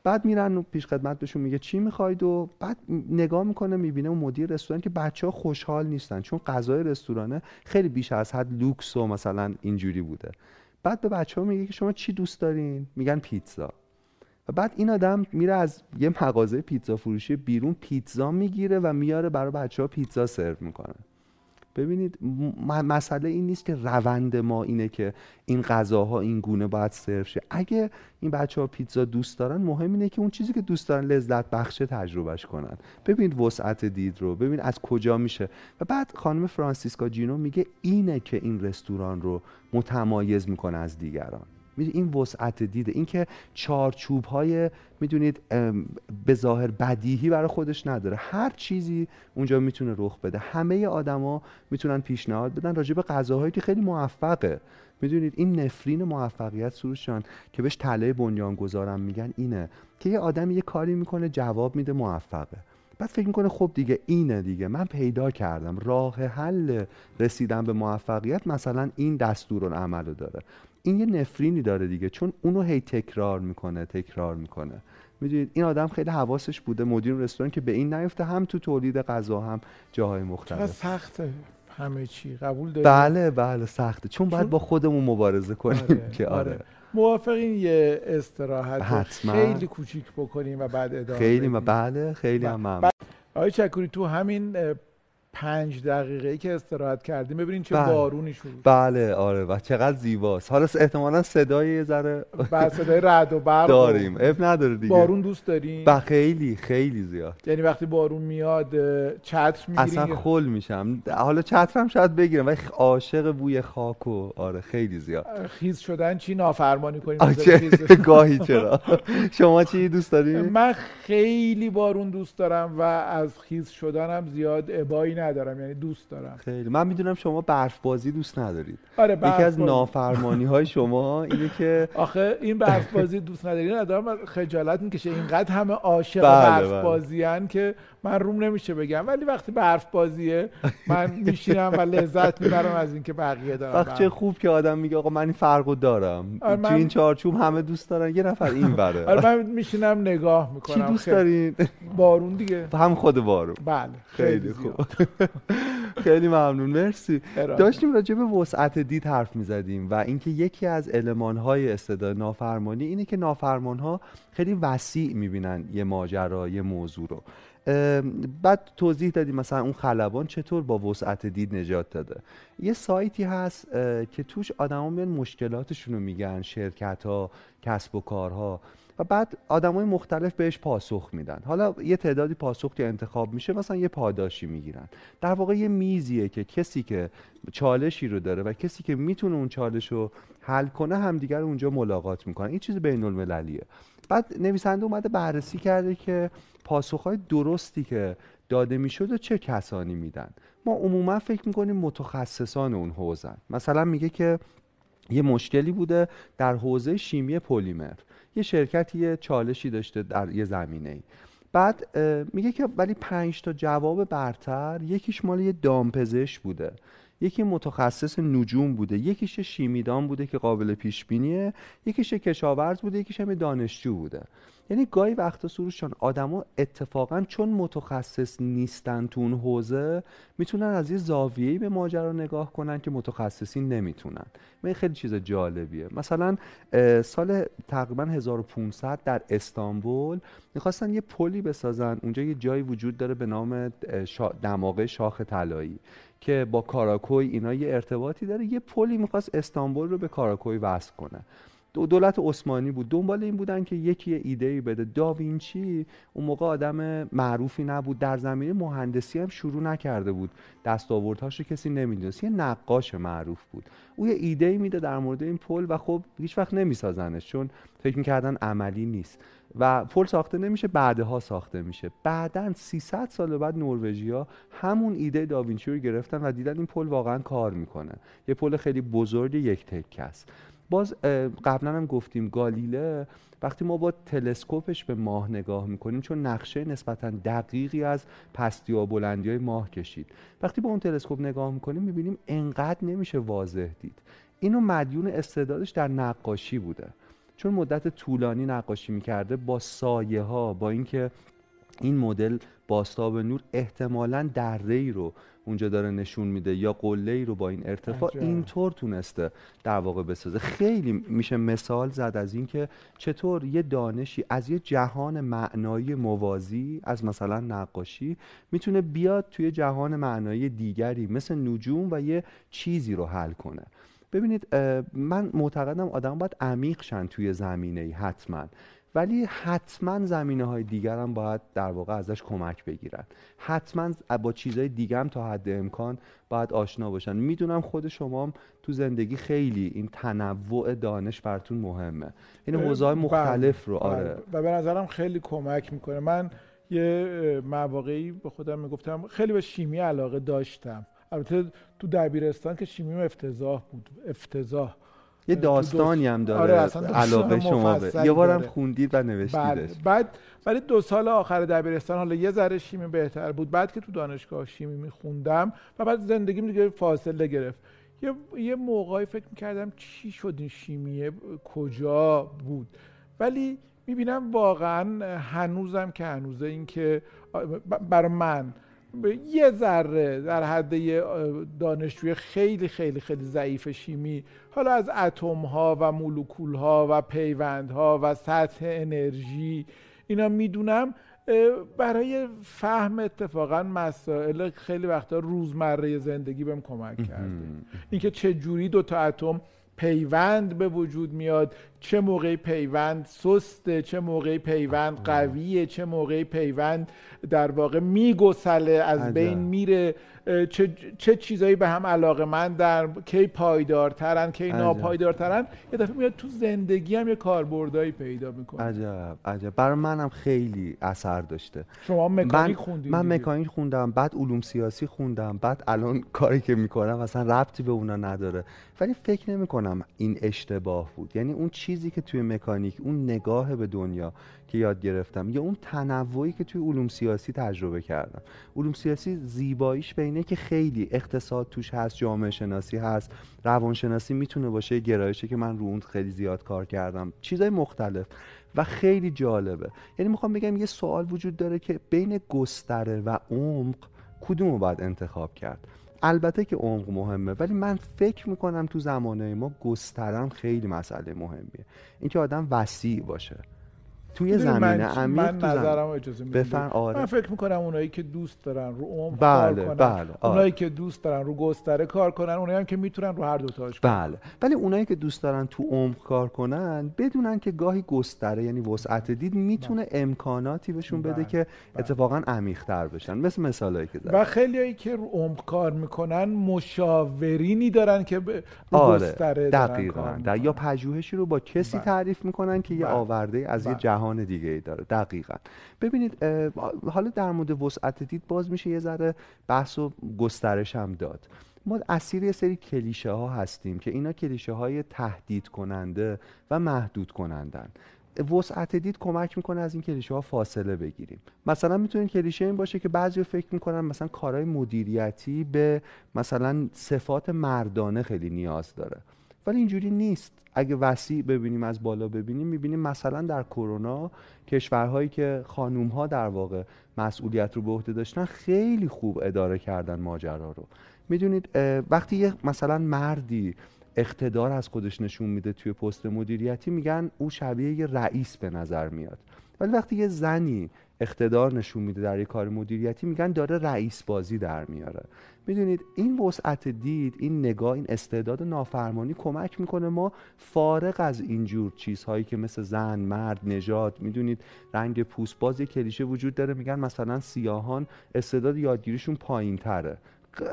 بعد میرن پیش خدمت بهشون میگه چی می‌خواید و بعد نگاه می‌کنه می‌بینه اون مدیر رستوران که بچه ها خوشحال نیستن چون غذای رستورانه خیلی بیش از حد لوکس و مثلا اینجوری بوده. بعد به بچه ها میگه که شما چی دوست دارین؟ میگن پیتزا. و بعد این آدم میره از یه مغازه پیتزا فروشی بیرون پیتزا می‌گیره و میاره برای بچه ها پیتزا سرو می‌کنه. ببینید مسئله این نیست که روند ما اینه که این غذاها این گونه باید سرو شه. اگه این بچه ها پیتزا دوست دارن مهم اینه که اون چیزی که دوست دارن لذت بخشه تجربهش کنن. ببینید وسعت دید رو ببین از کجا میشه. و بعد خانم فرانسیسکا جینو میگه اینه که این رستوران رو متمایز می‌کنه از دیگران. این وسعت دیده اینکه چارچوب های می‌دونید به ظاهر بدیهی برای خودش نداره. هر چیزی اونجا می‌تونه رخ بده. همه آدما می‌تونن پیشنهاد بدن راجع به غذاهایی که خیلی موفقه. می‌دونید این نفرین موفقیت سروشان که بهش تله بنیان گذارم میگن اینه که یه آدم یه کاری می‌کنه جواب میده موفقه. بعد فکر می‌کنه خب دیگه اینه دیگه. من پیدا کردم. راه حل رسیدن به موفقیت مثلا این دستور عمل رو داره. این یه نفرینی داره دیگه چون اونو هی تکرار می‌کنه تکرار می‌کنه. می‌دونید این آدم خیلی حواسش بوده مدیر رستوران که به این نیفته هم تو تولید غذا هم جاهای مختلف. سخته همه چی. قبول داری؟ بله بله سخته. چون, باید با خودمون مبارزه کنیم آره، که آره, آره. موافقین یه استراحت حتما. خیلی کوچیک بکنیم و بعد ادامه خیلی بله خیلی هم ممنون. آقای چکوری تو همین پنج دقیقه ای که استراحت کردیم ببینین چه بله. بارونی شروع بله آره و چقدر زیباست. حالا احتمالا صدای یه ذره *laughs* بله صدای رعد و برق داریم. اب نداره دیگه. بارون دوست داریم؟ با خیلی خیلی زیاد. یعنی وقتی بارون میاد چتر می‌گیرین اصلا خل میشم. حالا چترم شاید بگیرم ولی عاشق بوی خاک و آره خیلی زیاد. خیز شدن چی نافرمانی کنیم؟ *laughs* گاهی چرا؟ *laughs* شما چی دوست داری؟ من خیلی بارون دوست دارم و از خیز شدنم زیاد ابایی ندارم یعنی دوست دارم. خیلی. من می‌دونم شما برف بازی دوست ندارید. آره یکی از برف بازی. نافرمانی های شما اینه که آخه این برف بازی دوست نداری ندارم. خجالت می‌کشه اینقدر همه عاشق بله، برف بله. بازی که من روم نمیشه بگم. ولی وقتی برف بازیه من میشینم و لذت می‌برم از اینکه بقیه دارم وقت چه خوب که آدم میگه آقا من این فرقو دارم. آره، تو من- این چارچوب همه دوست دارن. یه نفر این بره. آره من میشینم نگاه می‌کنم. چی دوست دارین؟ بارون دیگه. هم خود بارو بله خیلی زیاد. خوب. *laughs* خیلی ممنون مرسی. داشتیم راجع به وسعت دید حرف می‌زدیم و اینکه یکی از المانهای استعداد نافرمانی اینه که نافرمانها خیلی وسیع می‌بینن یه ماجرا یه موضوع رو. بعد توضیح دادیم مثلا اون خلبان چطور با وسعت دید نجات داده. یه سایتی هست که توش آدما میان مشکلاتشون رو میگن شرکت ها کسب و کارها. و بعد آدمای مختلف بهش پاسخ میدن. حالا یه تعدادی پاسخ که انتخاب میشه مثلا یه پاداشی می‌گیرن. در واقع یه میزیه که کسی که چالشی رو داره و کسی که می‌تونه اون چالش رو حل کنه همدیگر اونجا ملاقات می‌کنن. این چیز بین المللیه بعد نویسنده اومده بررسی کرده که پاسخهای درستی که داده می‌شد و چه کسانی میدن. ما عموما فکر می‌کنیم متخصصان اون حوزن مثلا میگه که یه مشکلی بوده در حوزه شیمی پلیمر. یه شرکتی یه چالشی داشته در یه زمینه بعد میگه که ولی پنج تا جواب برتر یکیش مال یه دامپزشک بوده. یکی متخصص نجوم بوده. یکیش شیمیدان بوده که قابل پیش بینیه یکیش کشاورز بوده. یکیش هم دانشجو بوده. یعنی گاهی وقتا سروشان آدما اتفاقا چون متخصص نیستن تو اون حوزه می‌تونن از یه زاویه‌ای به ماجرا نگاه کنن که متخصصین نمی‌تونن. این خیلی چیز جالبیه. مثلا سال تقریبا 1500 در استانبول می‌خواستن یه پلی بسازن. اونجا یه جایی وجود داره به نام دماغه شاخ طلایی که با کاراکوی اینا یه ارتباطی داره. یه پلی می‌خواست استانبول رو به کاراکوی وصل کنه. دولت عثمانی بود. دنبال این بودن که یکی ایده ای بده. داوینچی اون موقع آدم معروفی نبود. در زمینه مهندسی هم شروع نکرده بود. دستاوردهاش رو کسی نمی‌دونست. یه نقاش معروف بود. او یه ایده ای میده در مورد این پل و خب هیچ وقت نمیسازنش چون فکر می‌کردن عملی نیست. و پل ساخته نمیشه بعدها ساخته میشه. بعدا 300 سال بعد نروژیا همون ایده داوینچی رو گرفتن و دیدن این پل واقعا کار می‌کنه. یه پل خیلی بزرگ یک تکه است. باز قبلا هم گفتیم گالیله. وقتی ما با تلسکوپش به ماه نگاه می‌کنیم چون نقشه نسبتا دقیقی از پستی و بلندی های ماه کشید. وقتی با اون تلسکوپ نگاه می‌کنیم می‌بینیم انقدر نمیشه واضح دید. اینو مدیون استعدادش در نقاشی بوده. چون مدت طولانی نقاشی می‌کرده با سایه ها با اینکه این مدل باستاب نور احتمالا دره ای رو اونجا داره نشون میده یا قله ای رو با این ارتفاع. اینطور تونسته در واقع بسازه. خیلی میشه مثال زد از اینکه چطور یه دانشی از یه جهان معنایی موازی از مثلا نقاشی می‌تونه بیاد توی جهان معنایی دیگری مثل نجوم و یه چیزی رو حل کنه. ببینید من معتقدم آدم باید عمیق شن توی زمینه ای حتما. ولی حتما زمینه های دیگر هم باید در واقع ازش کمک بگیرن. حتما با چیزهای دیگه هم تا حد امکان باید آشنا باشن. می‌دونم خود شما هم تو زندگی خیلی این تنوع دانش براتون مهمه. این حوزه های بله، مختلف رو بله. آره. و به نظرم خیلی کمک می‌کنه. من یه مواقعی به خودم می‌گفتم خیلی به شیمی علاقه داشتم. البته تو دبیرستان که شیمیم افتضاح بود افتضاح. یه داستانی هم داره آره، اصلا علاقه شما به یه بارم. خوندید و نوشتیدش. بعد بعد ولی دو سال آخر دبیرستان حالا یه ذره شیمی بهتر بود. بعد که تو دانشگاه شیمی میخوندم و بعد زندگیم دیگه فاصله گرفت. یه یه موقعی فکر می‌کردم چی شد این شیمیه؟ کجا بود؟ ولی می‌بینم واقعا هنوزم که هنوزه این که برای من یه ذره در حد دانشجوی خیلی خیلی خیلی ضعیف شیمی حالا از اتم ها و مولکول ها و پیوند ها و سطح انرژی اینا می‌دونم برای فهم اتفاقا مسائل خیلی وقتا روزمره زندگی بهم کمک کرده. اینکه چه جوری دو تا اتم پیوند به وجود میاد چه موقعی پیوند سسته چه موقعی پیوند قویه چه موقعی پیوند در واقع میگسله از. بین میره. چه, چه چیزایی به هم علاقه من در کی پایدارترن کی ناپایدارترن. یه دفعه میاد تو زندگی هم یه کاربردایی پیدا می‌کنه. عجب عجب. برای منم خیلی اثر داشته. شما مکانیک خوندید من مکانیک خوندم بعد علوم سیاسی خوندم بعد الان کاری که می‌کنم اصلا ربطی به اونا نداره. ولی فکر نمی کنم این اشتباه بود. یعنی اون چیزی که توی مکانیک اون نگاه به دنیا که یاد گرفتم یا اون تنوعی که توی علوم سیاسی تجربه کردم. علوم سیاسی زیباییش به اینه که خیلی اقتصاد توش هست جامعه شناسی هست روانشناسی می‌تونه باشه گرایشی که من رو اون خیلی زیاد کار کردم. چیزای مختلف و خیلی جالبه. یعنی می‌خوام بگم یه سوال وجود داره که بین گستره و عمق کدوم رو باید انتخاب کرد؟ البته که عمق مهمه ولی من فکر می‌کنم تو زمانه ما گسترم خیلی مسئله مهمیه. اینکه آدم وسیع باشه. توی زمینه عمیق من نظرم اجازه بفر آره. من فکر می‌کنم اونایی که دوست دارن رو عمق بله، کار کنن بله، آره. اونایی که دوست دارن رو گستره کار کنن اونایی هم که می‌تونن رو هر دو تاش بله ولی اونایی که دوست دارن تو عمق کار کنن بدونن که گاهی گستره یعنی وسعت دید می‌تونه بله. امکاناتی بهشون بده بله. که بله. اتفاقا عمیق تر بشن مثل مثالایی که زدم و خیلیایی که رو عمق کار می‌کنن مشاورینی دارن که رو آره. گستره دقیقاً یا پژوهشی رو با کسی بله. تعریف می‌کنن که یه بله. آورده از یه بله. جهان دیگه ای داره دقیقا. ببینید حالا در مورد وسعت دید باز میشه یه ذره بحث و گسترش هم داد. ما اسیر یه سری کلیشه ها هستیم که اینا کلیشه های تهدید کننده و محدود کنندن. وسعت دید کمک می‌کنه از این کلیشه ها فاصله بگیریم. مثلا می‌تونه کلیشه این باشه که بعضی فکر می‌کنن مثلا کارهای مدیریتی به مثلا صفات مردانه خیلی نیاز داره. ولی اینجوری نیست. اگه وسیع ببینیم از بالا ببینیم می‌بینیم مثلا در کرونا کشورهایی که خانوم ها در واقع مسئولیت رو به عهده داشتن خیلی خوب اداره کردن ماجرا رو. می‌دونید وقتی یه مثلا مردی اقتدار از خودش نشون میده توی پست مدیریتی میگن او شبیه یه رئیس به نظر میاد. ولی وقتی یه زنی اقتدار نشون میده در یه کار مدیریتی میگن داره رئیس بازی در میاره. می‌دونید این وسعت دید این نگاه این استعداد نافرمانی کمک می‌کنه ما فارغ از اینجور چیزهایی که مثل زن مرد نژاد می‌دونید رنگ پوست باز کلیشه وجود داره میگن مثلا سیاهان استعداد یادگیریشون پایین تره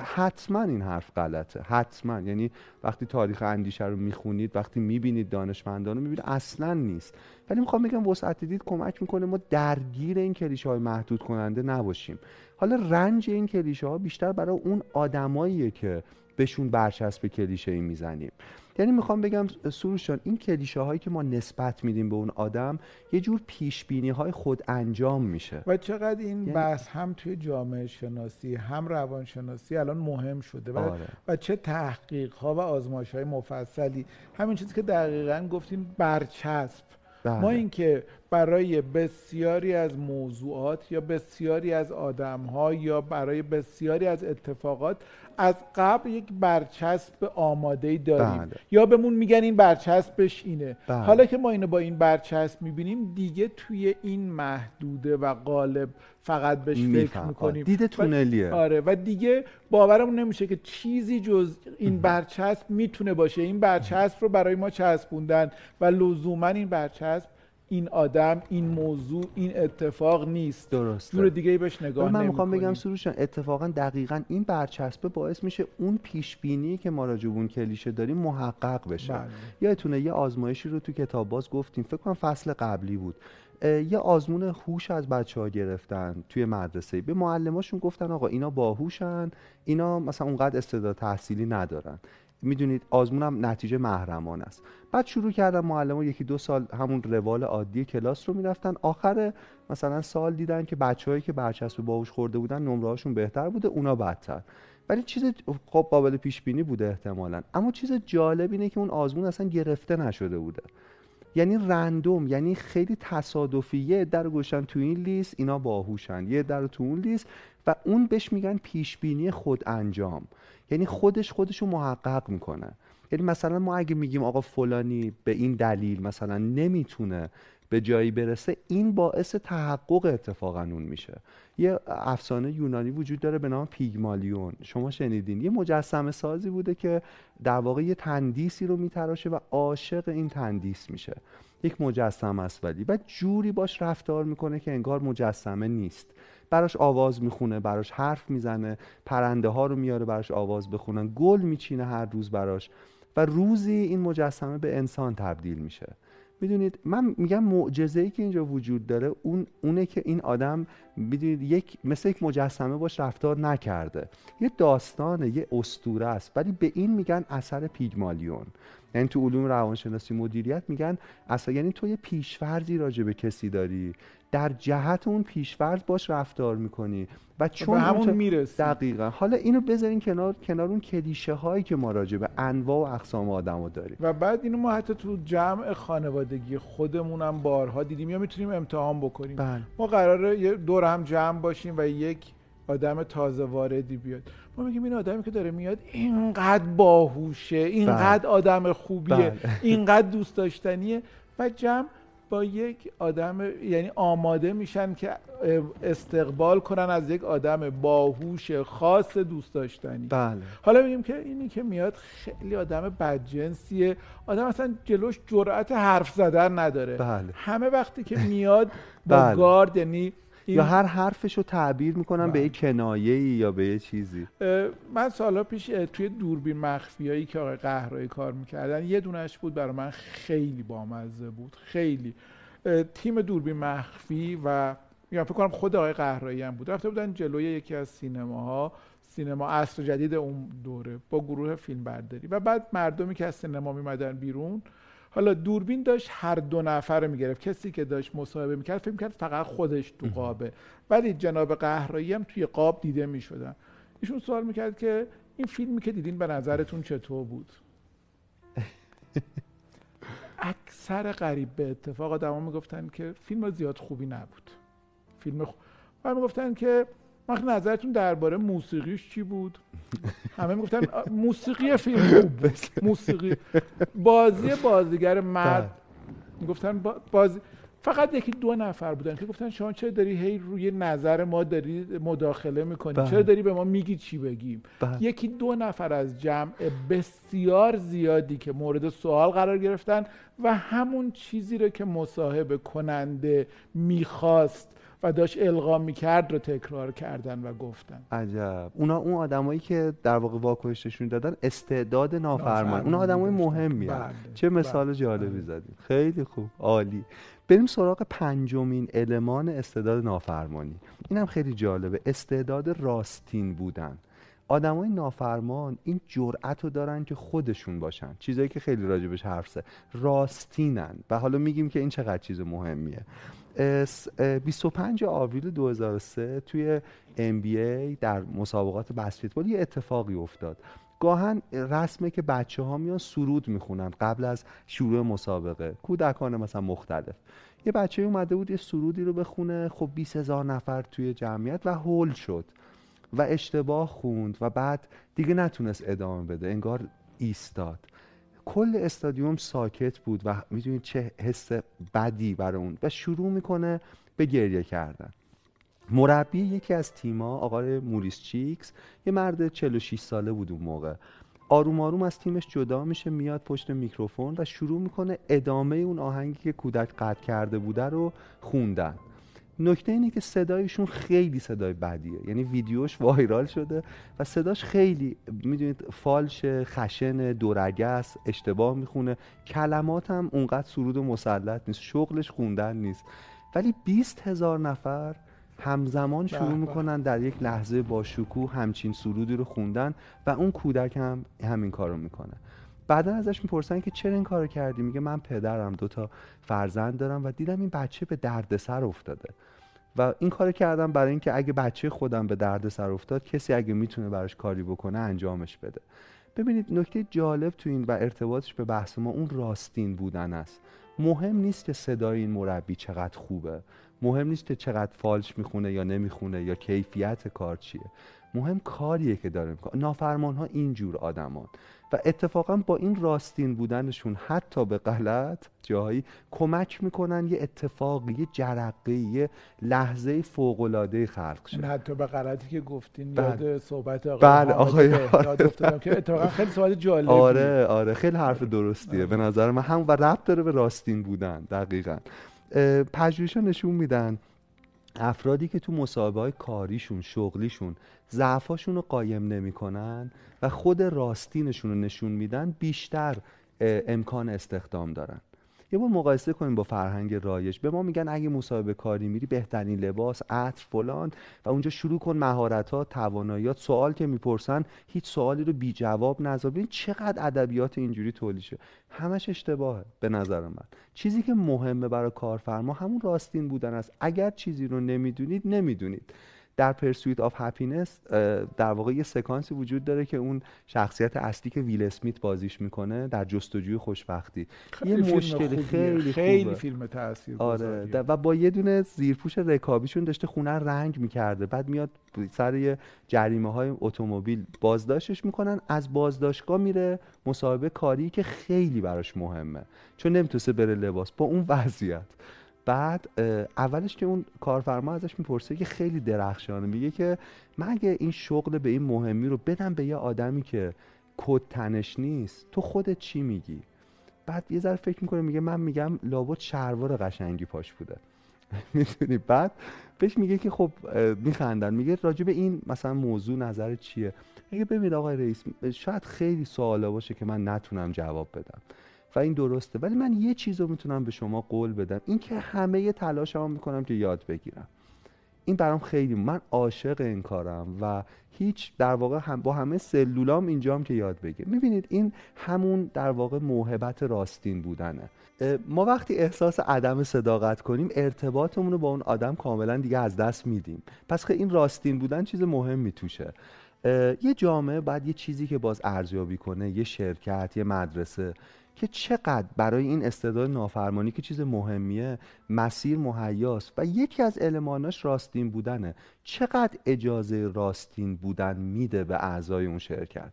حتما این حرف غلطه. حتما. یعنی وقتی تاریخ اندیشه رو می‌خونید وقتی می‌بینید دانشمندان رو می‌بینید اصلا نیست. ولی می‌خوام بگم وسعت دید کمک می‌کنه ما درگیر این کلیشه های محدود کننده نباشیم. حالا رنج این کلیشه ها بیشتر برای اون آدماییه که بهشون برچسب کلیشه ای می‌زنیم یعنی می‌خوام بگم سروشان این کلیشه هایی که ما نسبت میدیم به اون آدم یه جور پیش بینی های خود انجام میشه و چقدر این یعنی... بحث هم توی جامعه شناسی هم روانشناسی الان مهم شده و, آره. و چه تحقیق ها و آزمایش های مفصلی همین چیزی که دقیقا گفتیم برچسب بله. ما اینکه برای بسیاری از موضوعات یا بسیاری از آدمها یا برای بسیاری از اتفاقات از قبل یک برچسب آماده داریم. بله. یا بهمون میگن این برچسبش اینه. بله. حالا که ما اینو با این برچسب می‌بینیم دیگه توی این محدوده و قالب فقط بهش فکر می‌کنیم. دید تونلیه. آره و دیگه باورمون نمیشه که چیزی جز این برچسب می‌تونه باشه. این برچسب رو برای ما چسبوندن و لزوما این برچسب این آدم این موضوع این اتفاق نیست. درست جور دیگه ای بهش نگاه من می‌خوام بگم سروشان اتفاقا دقیقا این برچسبه باعث میشه اون پیش بینی که ما راجع اون کلیشه داریم محقق بشه. بله. یادتونه یه آزمایشی رو تو کتاب باز گفتیم فکر کنم فصل قبلی بود. یه آزمون هوش از بچه ها گرفتن توی مدرسه. به معلماشون گفتن آقا اینا باهوشن اینا مثلا اونقدر استعداد تحصیلی ندارن. می‌دونید آزمونم نتیجه محرمان است. بعد شروع کردن معلم یکی دو سال همون روال عادی کلاس رو می‌رفتن. آخر مثلا سال دیدن که بچههایی که برچسب باهوش خورده بودن نمره هاشون بهتر بوده اونا بدتر. ولی چیز خب قابل پیش بینی بوده احتمالا. اما چیز جالب اینه که اون آزمون اصلا گرفته نشده بوده. یعنی رندوم یعنی خیلی تصادفی یه در گوشن تو این لیست اینا باهوشن. یه در تو اون لیست و اون بهش میگن پیش بینی خود انجام. یعنی خودش خودشو محقق می‌کنه. یعنی مثلا ما اگه میگیم آقا فلانی به این دلیل مثلا نمی‌تونه به جایی برسه این باعث تحقق اتفاقا اون میشه. یه افسانه یونانی وجود داره به نام پیگمالیون. شما شنیدین؟ یه مجسمه سازی بوده که در واقع یه تندیسی رو میتراشه و عاشق این تندیس میشه. یک مجسمه است ولی. و جوری باش رفتار می‌کنه که انگار مجسمه نیست. براش آواز می‌خونه براش حرف می‌زنه پرنده ها رو میاره براش آواز بخونن گل میچینه هر روز براش و روزی این مجسمه به انسان تبدیل میشه. می‌دونید من میگم معجزه ای که اینجا وجود داره اون اونه که این آدم می‌دونید یک مثل یک مجسمه باش رفتار نکرده. یه داستانه یه استوره است ولی به این میگن اثر پیگمالیون. یعنی تو علوم روانشناسی مدیریت میگن اصلا یعنی تو یه پیشفرضی راجع به کسی داری. در جهت اون پیشفرض باش رفتار می‌کنی. و چون به همون می‌رسی. دقیقا. حالا اینو بذارین کنار کنار اون کلیشه هایی که ما راجع به انواع و اقسام آدمو داریم. و بعد اینو ما حتی تو جمع خانوادگی خودمونم بارها دیدیم یا می‌تونیم امتحان بکنیم. بله. ما قراره یه دور هم جمع باشیم و یک آدم تازه واردی بیاد. ما میگیم این آدمی که داره میاد اینقدر باهوشه اینقدر آدم خوبیه بله. اینقدر دوست داشتنیه و جمع با یک آدم یعنی آماده میشن که استقبال کنن از یک آدم باهوش خاص دوست داشتنی. بله. حالا میگیم که اینی که میاد خیلی آدم بدجنسیه. آدم اصلا جلوش جرأت حرف زدن نداره. بله. همه وقتی که میاد با بله. گارد یعنی یا هر حرفش رو تعبیر می‌کنن به بله. یه کنایه یا به یه چیزی؟ من سالها پیش توی دوربین مخفیایی که آقای قهرایی کار می‌کردن یه دونش بود برای من خیلی بامزه بود خیلی. تیم دوربین مخفی و میگم فکر کنم خود آقای قهرایی هم بود. رفته بودن جلوی یکی از سینماها سینما عصر جدید اون دوره با گروه فیلم برداری و بعد مردمی که از سینما میمدن بیرون حالا دوربین داشت هر دو نفر رو می‌گرفت. کسی که داشت مصاحبه می‌کرد فکر می‌کرد فقط خودش تو قابه. ولی جناب قهرایی هم توی قاب دیده می‌شدن. ایشون سوال می‌کرد که این فیلمی که دیدین به نظرتون چطور بود؟ *laughs* اکثر قریب به اتفاق آدما می‌گفتن که فیلم زیاد خوبی نبود. فیلم خوب و می‌گفتن که وقت نظرتون درباره موسیقیش چی بود؟ همه می‌گفتن موسیقی فیلم خوب. *laughs* موسیقی. بازی بازیگر مرد. می‌گفتن با- بازی فقط یکی دو نفر بودن که گفتن شما چرا داری هی روی نظر ما داری مداخله می‌کنی؟ بله. چرا داری به ما میگی چی بگیم؟ بله. یکی دو نفر از جمع بسیار زیادی که مورد سوال قرار گرفتن و همون چیزی رو که مصاحبه کننده می‌خواست و داشت القا می‌کرد رو تکرار کردن و گفتن. عجب. اونا اون آدمایی که در واقع واکنششون دادن استعداد نافرمان اونا آدمای. مهمی بله. چه مثال بله. جالبی بله. زدیم خیلی خوب. عالی. بریم سراغ پنجمین المان استعداد نافرمانی. اینم خیلی جالبه. استعداد راستین بودن. آدمای نافرمان این جرأت رو دارن که خودشون باشن. چیزایی که خیلی راجبش حرف زد. راستینن. و حالا میگیم که این چقدر چیز مهمیه. 25 آوریل 2003 توی NBA در مسابقات بسکتبال یه اتفاقی افتاد. گاهن رسمه که بچه ها میان سرود می‌خونن قبل از شروع مسابقه. کودکان مثلا مختلف. یه بچه اومده بود یه سرودی رو بخونه خب 20 هزار نفر توی جمعیت و هول شد و اشتباه خوند و بعد دیگه نتونست ادامه بده انگار ایستاد. کل استادیوم ساکت بود و می‌دونید چه حس بدی برای اون. و شروع می‌کنه به گریه کردن. مربی یکی از تیما آقای موریس چیکس یه مرد 46 ساله بود اون موقع. آروم آروم از تیمش جدا میشه میاد پشت میکروفون و شروع می‌کنه ادامه اون آهنگی که کودک قطع کرده بوده رو خوندن. نکته اینه که صدایشون خیلی صدای بدیه. یعنی ویدیوش وایرال شده و صداش خیلی می‌دونید فالش خشن دورگس اشتباه می‌خونه. کلمات هم اونقدر سرود و مسلط نیست. شغلش خوندن نیست. ولی 20 هزار نفر همزمان شروع. می‌کنن در یک لحظه با شکوه همچین سرودی رو خوندن و اون کودک هم همین کارو می‌کنه. بعدا ازش می‌پرسن که چرا این کارو کردی؟ میگه من پدرم دوتا فرزند دارم و دیدم این بچه به دردسر افتاده. و این کارو کردم برای اینکه اگه بچه خودم به دردسر افتاد کسی اگه می‌تونه براش کاری بکنه انجامش بده. ببینید نکته جالب تو این و ارتباطش به بحث ما اون راستین بودن است. مهم نیست که صدای این مربی چقدر خوبه. مهم نیست که چقدر فالش می‌خونه یا نمی‌خونه یا کیفیت کار چیه. مهم کاریه که داره می‌کنه. نافرمان ها اینجور آدمان. و اتفاقا با این راستین بودنشون حتی به غلط جایی کمک می‌کنن یه اتفاقی یه جرقه یه لحظه فوق العاده خلق شه. حتی به غلطی که گفتین. یاد صحبت آقای بله، آقای- بهنام افتادم که اتفاقا خیلی سوال جالبی آره آره خیلی حرف درستیه به نظر من. هم و ربط داره به راستین بودن دقیقا. پژوهش‌ها نشون میدن افرادی که تو مسابقه های کاریشون شغلیشون ضعفاشون رو قایم نمی‌کنن و خود راستینشون رو نشون میدن بیشتر امکان استخدام دارن. یه بار مقایسه کنیم با فرهنگ رایج. به ما میگن اگه مصاحبه کاری میری بهترین لباس عطر فلان. و اونجا شروع کن مهارت ها تواناییات سوال که می‌پرسن هیچ سوالی رو بی جواب نذار. ببین چقدر ادبیات اینجوری تولید شده همش اشتباهه به نظر من. چیزی که مهمه برای کارفرما همون راستین بودن است. اگر چیزی رو نمی‌دونید نمی‌دونید. در Pursuit of Happyness در واقع یه سکانسی وجود داره که اون شخصیت اصلی که ویل اسمیت بازیش می‌کنه در جستجوی خوشبختی. خیلی یه خوبیه. خیلی خیلی خوبه. فیلم آره و با یه دونه زیرپوش رکابیشون داشته خونه رنگ می‌کرده. بعد میاد سر یه جریمه های اتومبیل. بازداشتش می‌کنن از بازداشتگاه میره مصاحبه کاری که خیلی براش مهمه. چون نمی‌تونسته بره لباس. با اون وضعیت. بعد اولش که اون کارفرما ازش می‌پرسه که خیلی درخشانه. میگه که من اگه این شغل به این مهمی رو بدم به یه آدمی که کد تنش نیست تو خودت چی میگی؟ بعد یه ذره فکر می‌کنه میگه من میگم لابد شلوار قشنگی پاش بوده. *laughs* می‌دونی؟ بعد بهش میگه که خب میخندن. میگه راجع به این مثلا موضوع نظر چیه؟ میگه ببین آقای رئیس شاید خیلی سوالا باشه که من نتونم جواب بدم. و این درسته. ولی من یه چیز رو می‌تونم به شما قول بدم. این که همه تلاشمو می‌کنم که یاد بگیرم. این برام خیلی من عاشق این کارم و هیچ در واقع هم با همه سلولام اینجام که یاد بگیر می‌بینید این همون در واقع موهبت راستین بودنه. ما وقتی احساس عدم صداقت کنیم ارتباطمون رو با اون آدم کاملا دیگه از دست میدیم. پس خیلی این راستین بودن چیز مهمی توشه یه جامعه باید یه چیزی که باز ارزیابی کنه یه شرکت یه مدرسه که چقدر برای این استعداد نافرمانی که چیز مهمیه مسیر مهیاست و یکی از الماناش راستین بودنه. چقدر اجازه راستین بودن میده به اعضای اون شرکت؟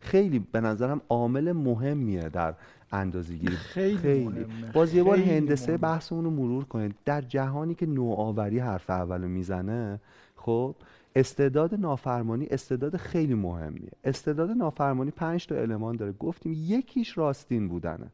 خیلی به نظرم عامل مهمیه در اندازه‌گیری. خیلی مهمه. باز یه بار خیلی هندسه. بحثمون رو مرور کنید. در جهانی که نوآوری حرف اولو می‌زنه خب استعداد نافرمانی استعداد خیلی مهمیه. استعداد نافرمانی پنج تا المان داره. گفتیم یکیش راستین بودنه.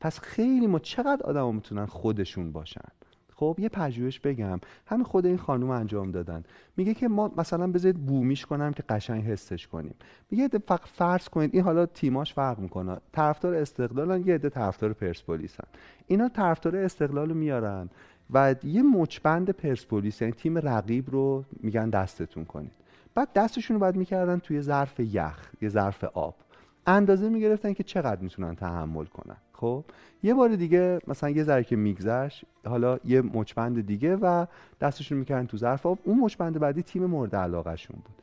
پس خیلی ما چقدر آدما می‌تونن خودشون باشن؟ خب یه پژوهش بگم. همین خود این خانم انجام دادن. میگه که ما مثلا بذارید بومیش کنم که قشنگ حسش کنیم. میگه فقط فرض کنید این حالا تیماش فرق می‌کنه. طرفدار استقلالن یه عده طرفدار پرسپولیسن. اینا طرفدار استقلال میارن. و یه مچبند پرسپولیس یعنی تیم رقیب رو میگن دستتون کنید. بعد دستشون رو بعد می‌کردن توی ظرف یخ یه ظرف آب. اندازه می‌گرفتن که چقدر می‌تونن تحمل کنن. خب؟ یه بار دیگه مثلا یه ذره که میگذشت حالا یه مچبند دیگه و دستشون می‌کردن تو ظرف آب. اون مچبند بعدی تیم مورد علاقهشون بود.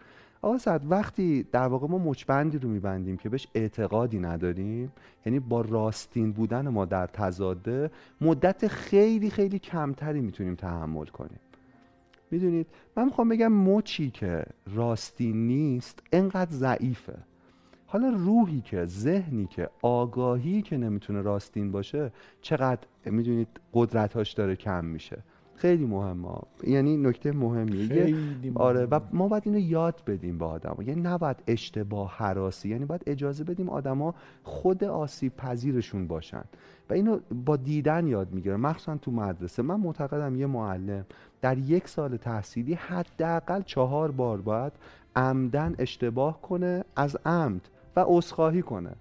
آقا سعد وقتی در واقع ما مچبندی رو میبندیم که بهش اعتقادی نداریم یعنی با راستین بودن ما در تضاده مدت خیلی خیلی کمتری می‌تونیم تحمل کنیم. می‌دونید؟ من می‌خوام بگم مچی که راستین نیست انقدر ضعیفه. حالا روحی که ذهنی که آگاهی که نمی‌تونه راستین باشه چقدر می‌دونید قدرتاش داره کم میشه. خیلی مهمه. یعنی نکته مهمیه. آره و. ما باید اینو یاد بدیم به آدما یعنی نباید اشتباه حراسی یعنی باید اجازه بدیم آدما خود آسیب پذیرشون باشن. و اینو با دیدن یاد می‌گیره مخصوصا تو مدرسه. من معتقدم یه معلم در یک سال تحصیلی حداقل چهار بار باید عمدن اشتباه کنه از عمد و عذرخواهی کنه.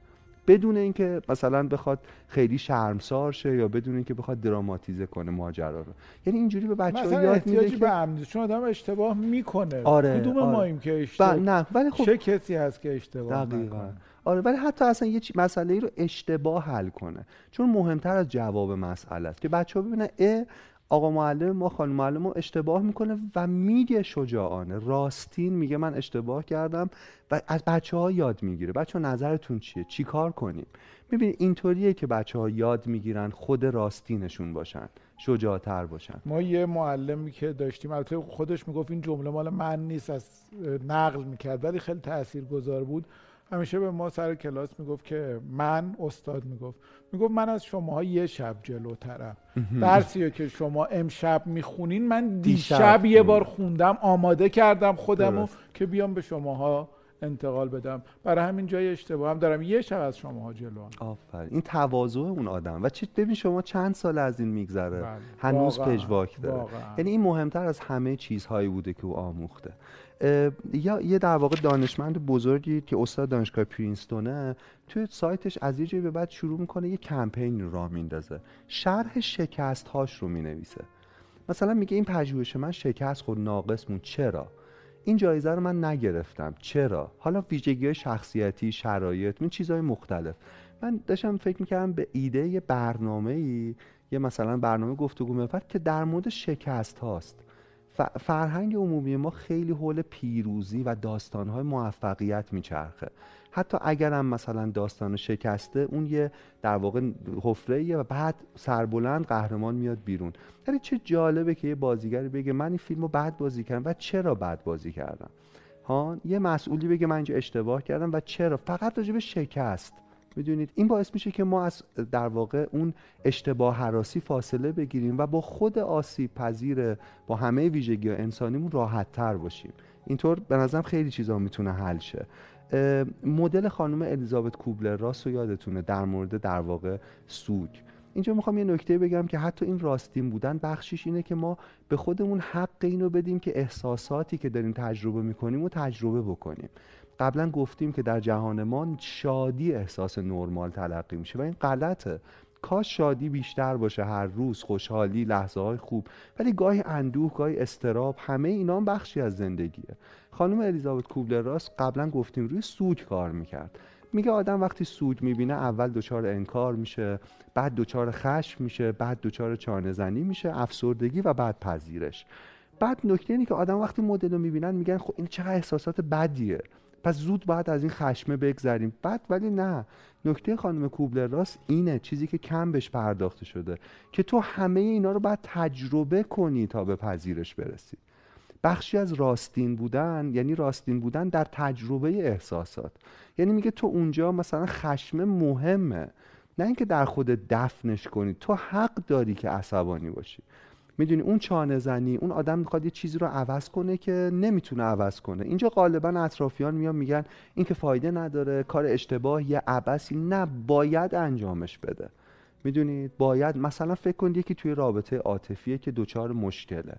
بدون اینکه مثلا بخواد خیلی شرمسار شه یا بدون اینکه بخواد دراماتیزه کنه ماجرا رو. یعنی اینجوری به بچه مثلا یاد میده که به چون آدم اشتباه می‌کنه. آره، کدوم آره. ماییم که و اشتباه؟ نه ولی خب چه کسی هست که اشتباه دقیقا. نکنه؟ آره ولی حتی اصلا یه چی- مسئله ای رو اشتباه حل کنه. چون مهمتر از جواب مسئله است. که بچه ها ببینن اه آقا معلم ما خانم معلم ما اشتباه می‌کنه و میگه شجاعانه. راستین میگه من اشتباه کردم و از بچه ها یاد می‌گیره. بچه ها نظرتون چیه؟ چی کار کنیم؟ می‌بینی اینطوریه که بچه ها یاد می‌گیرن خود راستینشون باشن شجاعتر باشن. ما یه معلمی که داشتیم البته خودش می‌گفت این جمله مال من نیست از نقل می‌کرد ولی خیلی تاثیرگذار بود. همیشه به ما سر کلاس می‌گفت که من استاد می‌گفت. می‌گفت من از شماها یه شب جلوترم درسی که شما امشب می‌خونین من دیشب یه بار خوندم آماده کردم خودمو که بیام به شماها انتقال بدم. برای همین جای اشتباه هم دارم. یه شب از شماها جلو آفرین. این تواضع اون آدم. و چی ببین شما چند سال از این میگذره؟ بله. هنوز پژواک داره. یعنی این مهمتر از همه چیزهایی بوده که او آموخته. یا یه در واقع دانشمند بزرگی که استاد دانشگاه پرینستونه توی سایتش از یه جایی به بعد شروع می‌کنه یه کمپین رو راه میندازه. شرح شکست هاش رو می‌نویسه. مثلا میگه این پژوهش من شکست خود ناقص مون چرا؟ این جایزه رو من نگرفتم. چرا؟ حالا ویژگی شخصیتی شرایط این چیزهای مختلف. من داشتم فکر می‌کردم به ایده یه برنامه ای یه مثلا برنامه گفتگو مفرد که در مورد شکست هاست. فرهنگ عمومی ما خیلی حول پیروزی و داستانهای موفقیت میچرخه. حتی اگرم مثلا داستان شکسته اون یه در واقع حفره و بعد سربلند قهرمان میاد بیرون. یعنی چه جالبه که یه بازیگری بگه من این فیلم رو بد بازی کردم و چرا بد بازی کردم؟ ها؟ یه مسئولی بگه من اینجا اشتباه کردم و چرا؟ فقط راجع به شکست. می‌دونید. این باعث میشه که ما از در واقع اون اشتباه حراسی فاصله بگیریم و با خود آسیب پذیر با همه ویژگی انسانیمون راحت تر باشیم. اینطور به نظرم خیلی چیزا می‌تونه حل شه. مدل خانم الیزابت کوبلر راست و یادتونه در مورد در واقع سوگ. اینجا می‌خوام یه نکته بگم که حتی این راستین بودن بخشیش اینه که ما به خودمون حق اینو بدیم که احساساتی که داریم تجربه می‌کنیم و تجربه بکنیم. قبلا گفتیم که در جهان ما شادی احساس نرمال تلقی میشه و این غلطه. کاش شادی بیشتر باشه هر روز خوشحالی لحظه های خوب. ولی گاهی اندوه گاهی استراب همه اینا هم بخشی از زندگیه. خانم الیزابت کوبلر راست قبلا گفتیم روی سوگ کار می‌کرد. میگه آدم وقتی سوگ می‌بینه اول دچار انکار میشه بعد دچار خشم میشه بعد دچار چانه زنی میشه افسردگی و بعد پذیرش. بعد نکته اینه که آدم وقتی مدل رو می‌بینن میگن خب این چقدر احساسات بدیه. پس زود باید از این خشمه بگذریم. بعد ولی نه. نکته خانم کوبلر راست اینه چیزی که کم بهش پرداخته شده که تو همه اینا رو باید تجربه کنی تا به پذیرش برسی. بخشی از راستین بودن یعنی راستین بودن در تجربه احساسات. یعنی میگه تو اونجا مثلا خشم مهمه. نه اینکه در خود دفنش کنی. تو حق داری که عصبانی باشی. می‌دونی اون چانه زنی اون آدم می‌خواد یه چیزی رو عوض کنه که نمی‌تونه عوض کنه. اینجا غالبا اطرافیان میان میگن این که فایده نداره کار اشتباه یه عبسی نه باید انجامش بده. می‌دونید باید مثلا فکر کنید یکی توی رابطه عاطفیه که دچار مشکله.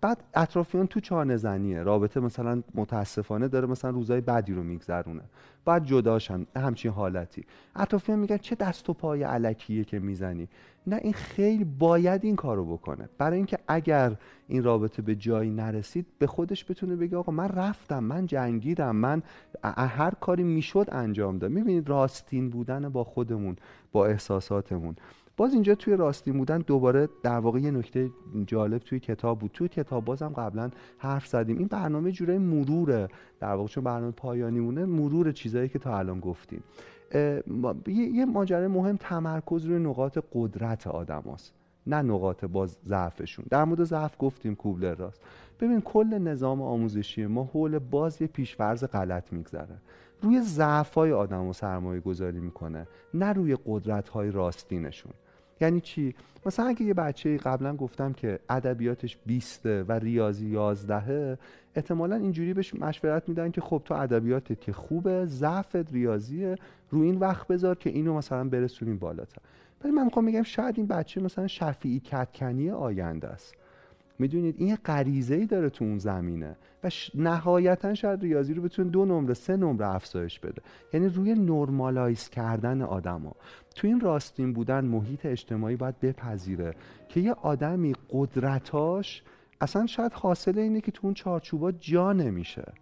بعد اطرافیان تو چانه زنیه رابطه مثلا متاسفانه داره مثلا روزای بدی رو میگذرونه. بعد جداشن. همچین حالتی. اطرافیان میگن چه دست و پای علکیه که می‌زنی. نه این خیلی باید این کارو بکنه. برای اینکه اگر این رابطه به جایی نرسید به خودش بتونه بگه آقا من رفتم من جنگیدم من هر کاری می‌شد انجام دادم. می‌بینید راستین بودن با خودمون با احساساتمون. باز اینجا توی راستی بودن دوباره در واقع یه نکته جالب توی کتاب بود. توی کتاب بازم قبلا حرف زدیم. این برنامه جوره مروره در واقع چون برنامه پایانی مونه مرور چیزایی که تا الان گفتیم. یه ماجرای مهم تمرکز روی نقاط قدرت آدم هست. نه نقاط باز ضعفشون. در مورد ضعف گفتیم کوبلر راست. ببین کل نظام آموزشی ما حول باز یه پیشورز غلط میگذره. روی ضعف های آدم و سرمایه گذاری می‌کنه نه روی قدرت های راستینشون. یعنی چی؟ مثلا اگه یه بچه قبلا گفتم که ادبیاتش 20 و ریاضی 11 احتمالا اینجوری بهش مشورت میدن که خب تو ادبیاتت که خوبه ضعفت ریاضیه رو این وقت بذار که اینو مثلا برسونیم بالاتر. ولی من می‌خوام بگم شاید این بچه مثلا شفیعی کتکنی آینده است. می‌دونید این یه غریزه ای داره تو اون زمینه و نهایتا شاید ریاضی رو بتونه دو نمره سه نمره افزایش بده. یعنی روی نرمالایز کردن آدما تو این راستین بودن محیط اجتماعی باید بپذیره که یه آدمی قدرتاش اصلا شاید حاصل اینه که تو اون چارچوبا جا نمیشه.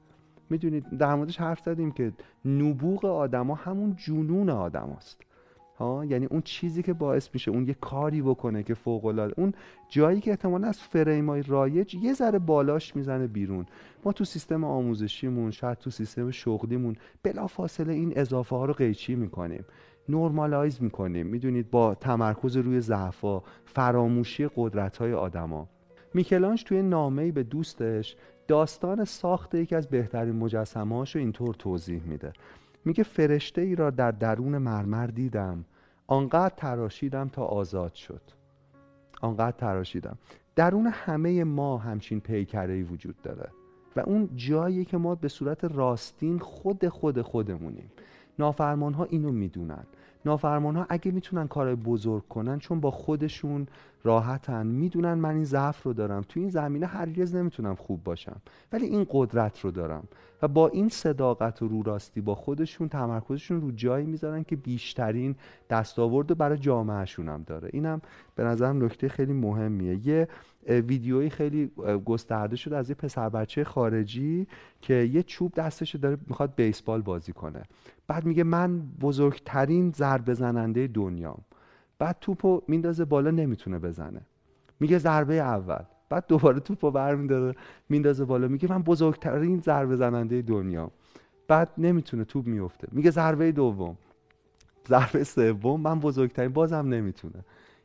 می‌دونید در موردش حرف زدیم که نبوغ آدما همون جنون آدماست. ها؟ یعنی اون چیزی که باعث میشه اون یه کاری بکنه که فوق العاده اون جایی که احتمالا از فریمای رایج یه ذره بالاش می‌زنه بیرون. ما تو سیستم آموزشیمون شاید تو سیستم شغلیمون بلافاصله این اضافه ها رو قیچی می‌کنیم. نرمالایز می‌کنیم. می‌دونید با تمرکز روی ضعفا فراموشی قدرت های آدما. میکلانج توی نامه‌ای به دوستش داستان ساخت یکی از بهترین مجسمه‌هاش رو اینطور توضیح میده. میگه فرشته ای را در درون مرمر دیدم. آنقدر تراشیدم تا آزاد شد. آنقدر تراشیدم. درون همه ما همچین پیکره وجود داره. و اون جایی که ما به صورت راستین خود خود خودمونیم. نافرمان ها اینو می‌دونن. نافرمان ها اگه می‌تونن کار بزرگ کنن چون با خودشون راحتن می‌دونن من این ضعف رو دارم. تو این زمینه هرگز نمی‌تونم خوب باشم. ولی این قدرت رو دارم. و با این صداقت و رو راستی با خودشون تمرکزشون رو جایی می‌ذارن که بیشترین دستاورد برای جامعهشون هم داره. اینم به نظرم نکته خیلی مهمیه. یه ویدیویی خیلی گسترده شده از یه پسر بچه خارجی که یه چوب دستش داره می‌خواد بیسبال بازی کنه. بعد میگه من بزرگترین ضربه زننده دنیام. بعد توپو میندازه بالا نمی‌تونه بزنه. میگه ضربه اول. بعد دوباره توپو برمیداره میندازه بالا. میگه من بزرگترین ضربه زننده دنیا بعد نمی‌تونه توپ میفته میگه ضربه دوم. ضربه سوم من بزرگترین بازم نمی‌تونه.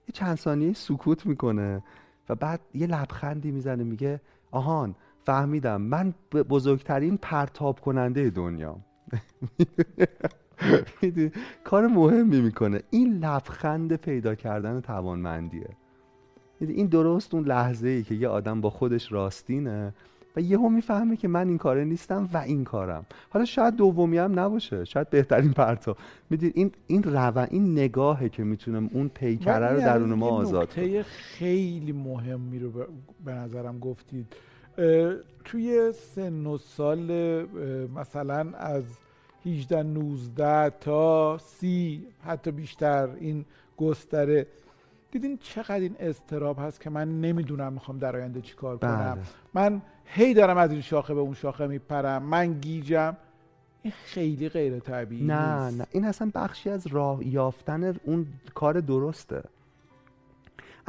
یه چند ثانیه سکوت می‌کنه. و بعد یه لبخندی می‌زنه میگه آهان فهمیدم. من بزرگترین پرتاب کننده دنیام *laughs* کار مهمی می‌کنه. این لبخند پیدا کردن توانمندیه. این درست اون لحظه ای که یه آدم با خودش راستینه و یهو می‌فهمه که من این کاره نیستم و این کارم. حالا شاید دومی هم نباشه. شاید بهترین پرتا می‌دید این این رو این نگاهه که می‌تونم اون پیکره رو درون ما آزاد کنه خیلی مهمی رو به نظرم گفتید. توی سن و سال مثلا از 18 19 تا 30 حتی بیشتر این گستره دیدین چقدر این استراب هست که من نمی‌دونم می‌خوام در آینده چی کار کنم. بله. من هی دارم از این شاخه به اون شاخه میپرم. من گیجم. این خیلی غیر طبیعی نه نیست. نه. این اصلا بخشی از راه یافتن اون کار درسته.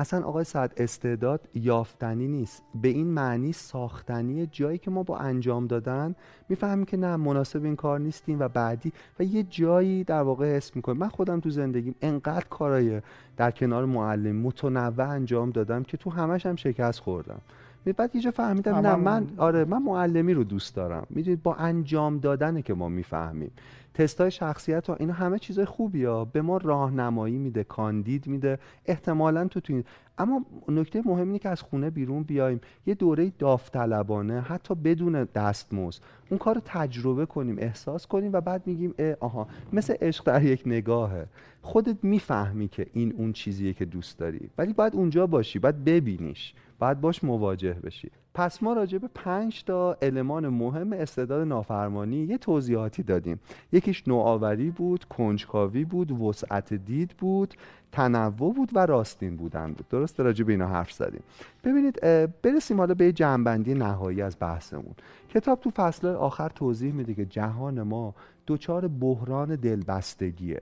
اصلا آقای سعد استعداد یافتنی نیست. به این معنی ساختنی جایی که ما با انجام دادن می‌فهمیم که نه مناسب این کار نیستیم و بعدی و یه جایی در واقع حس می‌کنیم. من خودم تو زندگیم انقدر کارای در کنار معلم متنوع انجام دادم که تو همش هم شکست خوردم. بعد یه جا فهمیدم نه من آره من معلمی رو دوست دارم. می‌دونید با انجام دادنه که ما می‌فهمیم. تستای شخصیت ها اینا همه چیزای خوبی ها. به ما راهنمایی میده کاندید میده. احتمالا تو تو اما نکته مهم اینه که از خونه بیرون بیایم یه دوره داوطلبانه حتی بدون دستمزد. اون کار رو تجربه کنیم احساس کنیم و بعد میگیم اه آها مثل عشق در یک نگاهه. خودت می‌فهمی که این اون چیزیه که دوست داری. ولی باید اونجا باشی باید ببینیش. باید باش مواجه بشی. پس ما راجع به پنج تا المان مهم استعداد نافرمانی یه توضیحاتی دادیم. یکیش نوآوری بود کنجکاوی بود وسعت دید بود تنوع بود و راستین بودن بود. درست راجع به اینا حرف زدیم. ببینید برسیم حالا به جنبندی نهایی از بحثمون. کتاب تو فصل آخر توضیح میده که جهان ما دچار بحران دلبستگیه.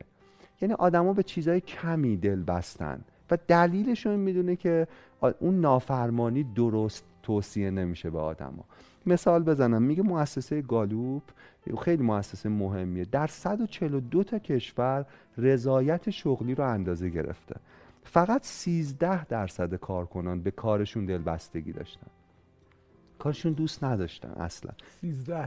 یعنی آدما به چیزای کمی دل بستن و دلیلش رو می‌دونه که اون نافرمانی درست توصیه نمیشه به آدما. مثال بزنم میگه مؤسسه گالوپ خیلی مؤسسه مهمیه. در 142 تا کشور رضایت شغلی رو اندازه گرفته. فقط 13 درصد کارکنان به کارشون دلبستگی داشتن. کارشون دوست نداشتن اصلا.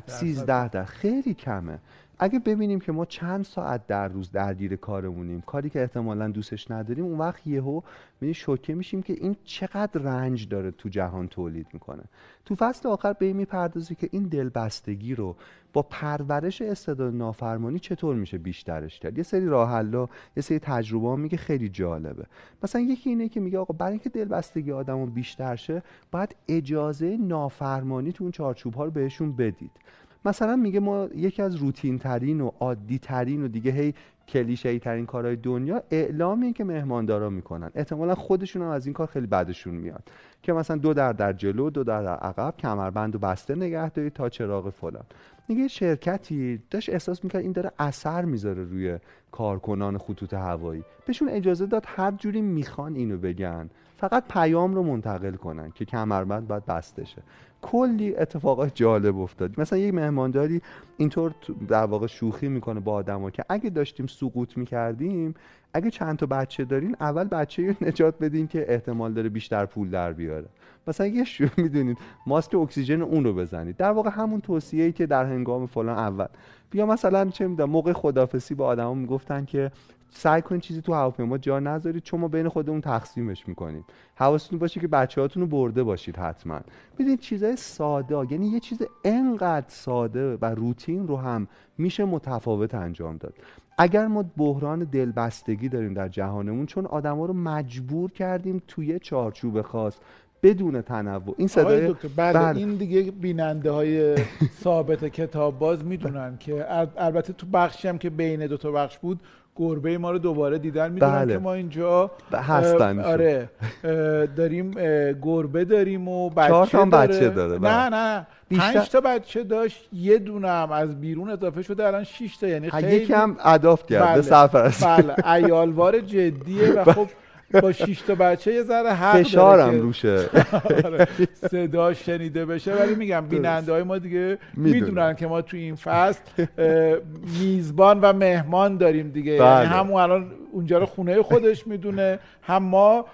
13 درصد. خیلی کمه. اگه ببینیم که ما چند ساعت در روز درگیر کارمونیم کاری که احتمالا دوستش نداریم اون وقت یهو می شوکه میشیم که این چقدر رنج داره تو جهان تولید می‌کنه. تو فصل آخر به این می‌پردازی که این دلبستگی رو با پرورش استعداد نافرمانی چطور میشه بیشترش کرد؟ یه سری راه یه سری تجربه میگه خیلی جالبه. مثلا یکی اینه که میگه آقا برای اینکه دلبستگی آدمو بیشتر شه باید اجازه نافرمانی تو اون چارچوب ها رو بهشون بدید. مثلا میگه ما یکی از روتین ترین و عادی ترین و دیگه هی کلیشه ای ترین کارهای دنیا اعلامی که مهماندارا می‌کنن. احتمالا خودشون هم از این کار خیلی بعدشون میاد که مثلا دو در در جلو دو در در عقب کمربند و بسته نگه دارید تا چراغ فلان. میگه شرکتی داشت احساس می‌کرد این داره اثر می‌ذاره روی کارکنان خطوط هوایی. بهشون اجازه داد هر جوری می‌خوان اینو بگن. فقط پیام رو منتقل کنن که کمربند باید بسته شه. کلی اتفاقات جالب افتاد. مثلا یک مهمانداری اینطور در واقع شوخی می‌کنه با آدما که اگه داشتیم سقوط می‌کردیم اگه چند تا بچه دارین اول بچه رو نجات بدین که احتمال داره بیشتر پول در بیاره. مثلا یه شو *laughs* می‌دونید ماسک اکسیژن اون رو بزنید. در واقع همون توصیه ای که در هنگام فلان اول. بیا مثلا چه می‌دونم موقع خدافسی با آدما می‌گفتن که سعی کنید چیزی تو هواپیما جا نذارید چون ما بین خودمون تقسیمش می‌کنیم. حواستون باشه که بچه هاتون رو برده باشید حتما. ببینید چیزای ساده یعنی یه چیز انقدر ساده و روتین رو هم میشه متفاوت انجام داد. اگر ما بحران دلبستگی داریم در جهانمون چون آدما رو مجبور کردیم توی چارچوب خاص بدون تنوع. این صدای بله, بله, این دیگه بیننده های *laughs* ثابت کتاب باز می‌دونن که البته تو بخشی هم که بین دو تا بخش بود گربه ما رو دوباره دیدن می‌دونن بله. که ما اینجا هستن آره داریم گربه داریم و بچه داره. بچه داره نه نه پنج تا بچه داشت یه دونه هم از بیرون اضافه شده الان 6 تا یعنی خیلی یکی هم اداپت کرده بله. بله ایالوار جدیه و *laughs* خب با 6 تا بچه یه ذره حق فشارم روشه. آره، صدا شنیده بشه ولی میگم بیننده های ما دیگه می‌دونن. که ما تو این فصل میزبان و مهمان داریم دیگه. یعنی بله. همون الان اونجا رو خونه خودش می‌دونه. هم ما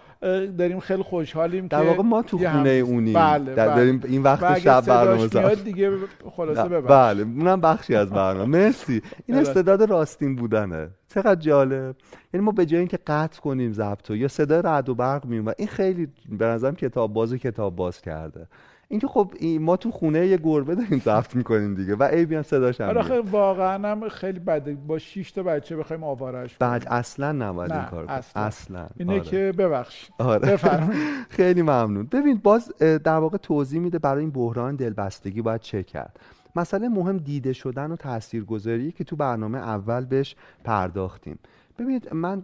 داریم خیلی خوشحالیم در واقع ما تو خونه اونیم. بله, بله. داریم این وقت شب برنامه دیگه خلاصه ببخش بله اونم بخشی از برنامه. مرسی. این استعداد راستین بودنه. چقدر جالب. یعنی ما به جای اینکه قطع کنیم ضبطو یا صدای رعد و برق میومد این خیلی به نظرم کتاب باز کتاب باز کرده. اینکه خب ما تو خونه یه گربه داریم ضبط می‌کنیم دیگه و ای بیان صداش هم آره واقعا هم خیلی بده با 6 تا بچه بخوایم آوارش بعد اصلا نباید این کار اصلا, اصلا. اینه آره. که ببخش آره. *laughs* خیلی ممنون. ببین باز در واقع توضیح میده برای این بحران دلبستگی باید چه کرد. مسئله مهم دیده شدن و تاثیرگذاری که تو برنامه اول بهش پرداختیم. ببینید من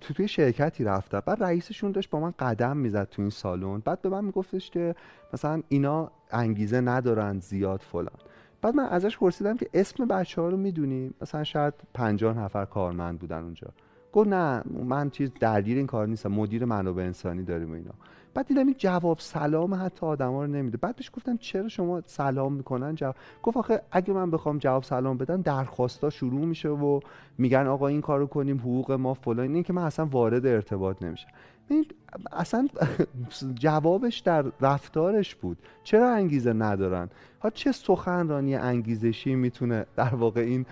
تو توی شرکتی رفتم بعد رئیسشون داشت با من قدم می‌زد تو این سالن. بعد به من میگفتش که مثلا اینا انگیزه ندارن زیاد فلان. بعد من ازش پرسیدم که اسم بچه ها رو می‌دونیم مثلا شاید پنجاه نفر کارمند بودن اونجا. گفت نه من چیز درگیر این کار نیستم. مدیر منابع انسانی داریم و اینا. بعد دیدم این جواب سلام حتی آدما رو نمیده. بعد بهش گفتم چرا شما سلام می‌کنن؟ جواب گفت آخه اگه من بخوام جواب سلام بدم درخواستا شروع میشه و میگن آقا این کارو کنیم حقوق ما فلان این که من اصلا وارد ارتباط نمیشم. این اصلا *laughs* جوابش در رفتارش بود. چرا انگیزه ندارن؟ ها چه سخنرانی انگیزشی می‌تونه در واقع این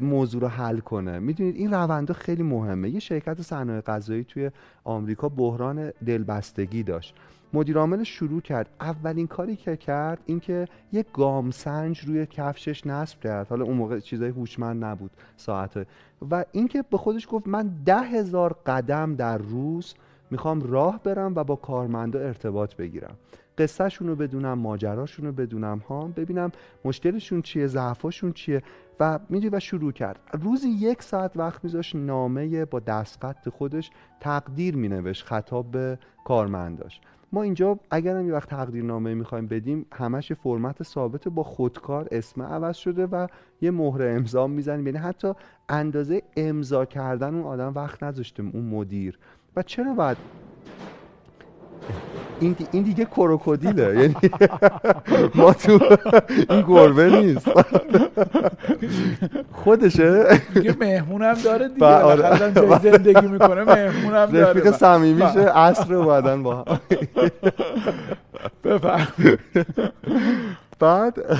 موضوع رو حل کنه. می‌دونید این روندا خیلی مهمه. یه شرکت صنایع غذایی توی آمریکا بحران دلبستگی داشت. مدیر عامل شروع کرد. اولین کاری که کرد اینکه یه گام سنج روی کفشش نصب کرد. حالا اون موقع چیزای هوشمند نبود ساعت و اینکه به خودش گفت من ده هزار قدم در روز می‌خوام راه برم و با کارمندا ارتباط بگیرم. قصهشون رو بدونم ماجراشون رو بدونم ها. ببینم مشکلشون چیه ضعفاشون چیه. و می‌دونی و شروع کرد. روزی یک ساعت وقت میذاش نامه با دستخط خودش تقدیر مینوشت خطاب به کارمنداش ما اینجا اگر هم یه وقت تقدیر نامه می‌خوایم بدیم همش فرمت ثابت با خودکار اسم عوض شده و یه مهر امضا می‌زنیم. یعنی حتی اندازه امضا کردن اون آدم وقت نذاشته اون مدیر. و چرا باید این, این دیگه کروکودیله. *laughs* یعنی ما تو این گربه نیست. *laughs* خودشه. دیگه مهمونم داره دیگه. آره. *laughs* زندگی می‌کنه مهمونم داره. رفیق صمیمیشه عصر و بعدن با بفهم بعد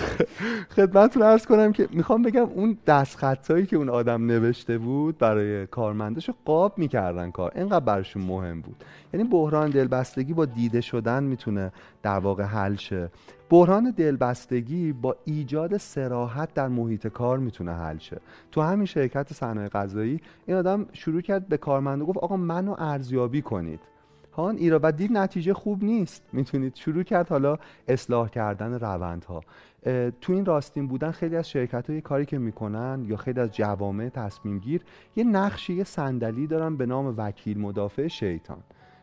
خدمتتون ارز کنم که می‌خوام بگم اون دستخطایی که اون آدم نوشته بود برای کارمندش قاب می‌کردن کار. اینقدر برشون مهم بود. یعنی بحران دلبستگی با دیده شدن می‌تونه در واقع حل شه. بحران دلبستگی با ایجاد سراحت در محیط کار می‌تونه حل شه. تو همین شرکت صنایع غذایی این آدم شروع کرد به کارمنده گفت آقا منو ارزیابی کنید. هان ایرا و دید نتیجه خوب نیست. می‌تونید شروع کرد حالا اصلاح کردن روندها. تو این راستین بودن خیلی از شرکت های کاری که می‌کنن یا خیلی از جوامع تصمیم گیر یه نقشی یه صندلی دارن به نام وکیل مدافع شیطان.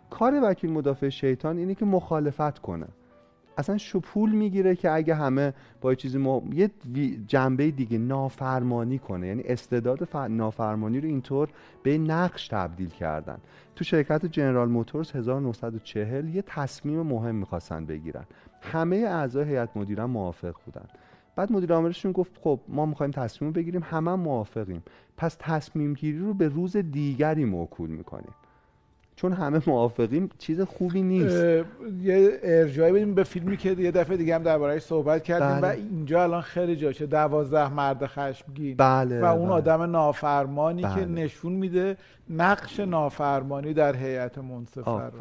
کار وکیل مدافع شیطان اینه که مخالفت کنه. اصلا شپول می‌گیره که اگه همه با چیزی ما یه جنبه دیگه نافرمانی کنه. یعنی استعداد نافرمانی رو اینطور به نقش تبدیل کردن. تو شرکت جنرال موتورز 1940 یه تصمیم مهم می‌خواستن بگیرن. همه اعضای هیئت مدیره موافق بودن. بعد مدیر عاملشون گفت خب ما می‌خوایم تصمیم بگیریم همه موافقیم. پس تصمیم گیری رو به روز دیگری موکول می‌کنیم. چون همه موافقیم چیز خوبی نیست یه ارجایی بدیم به فیلمی که یه دفعه دیگه هم دربارهش صحبت کردیم بله. و اینجا الان خیلی جاشه دوازده مرد خشمگین بله و اون بله. آدم نافرمانی که بله. نشون میده نقش نافرمانی در هیئت منصفه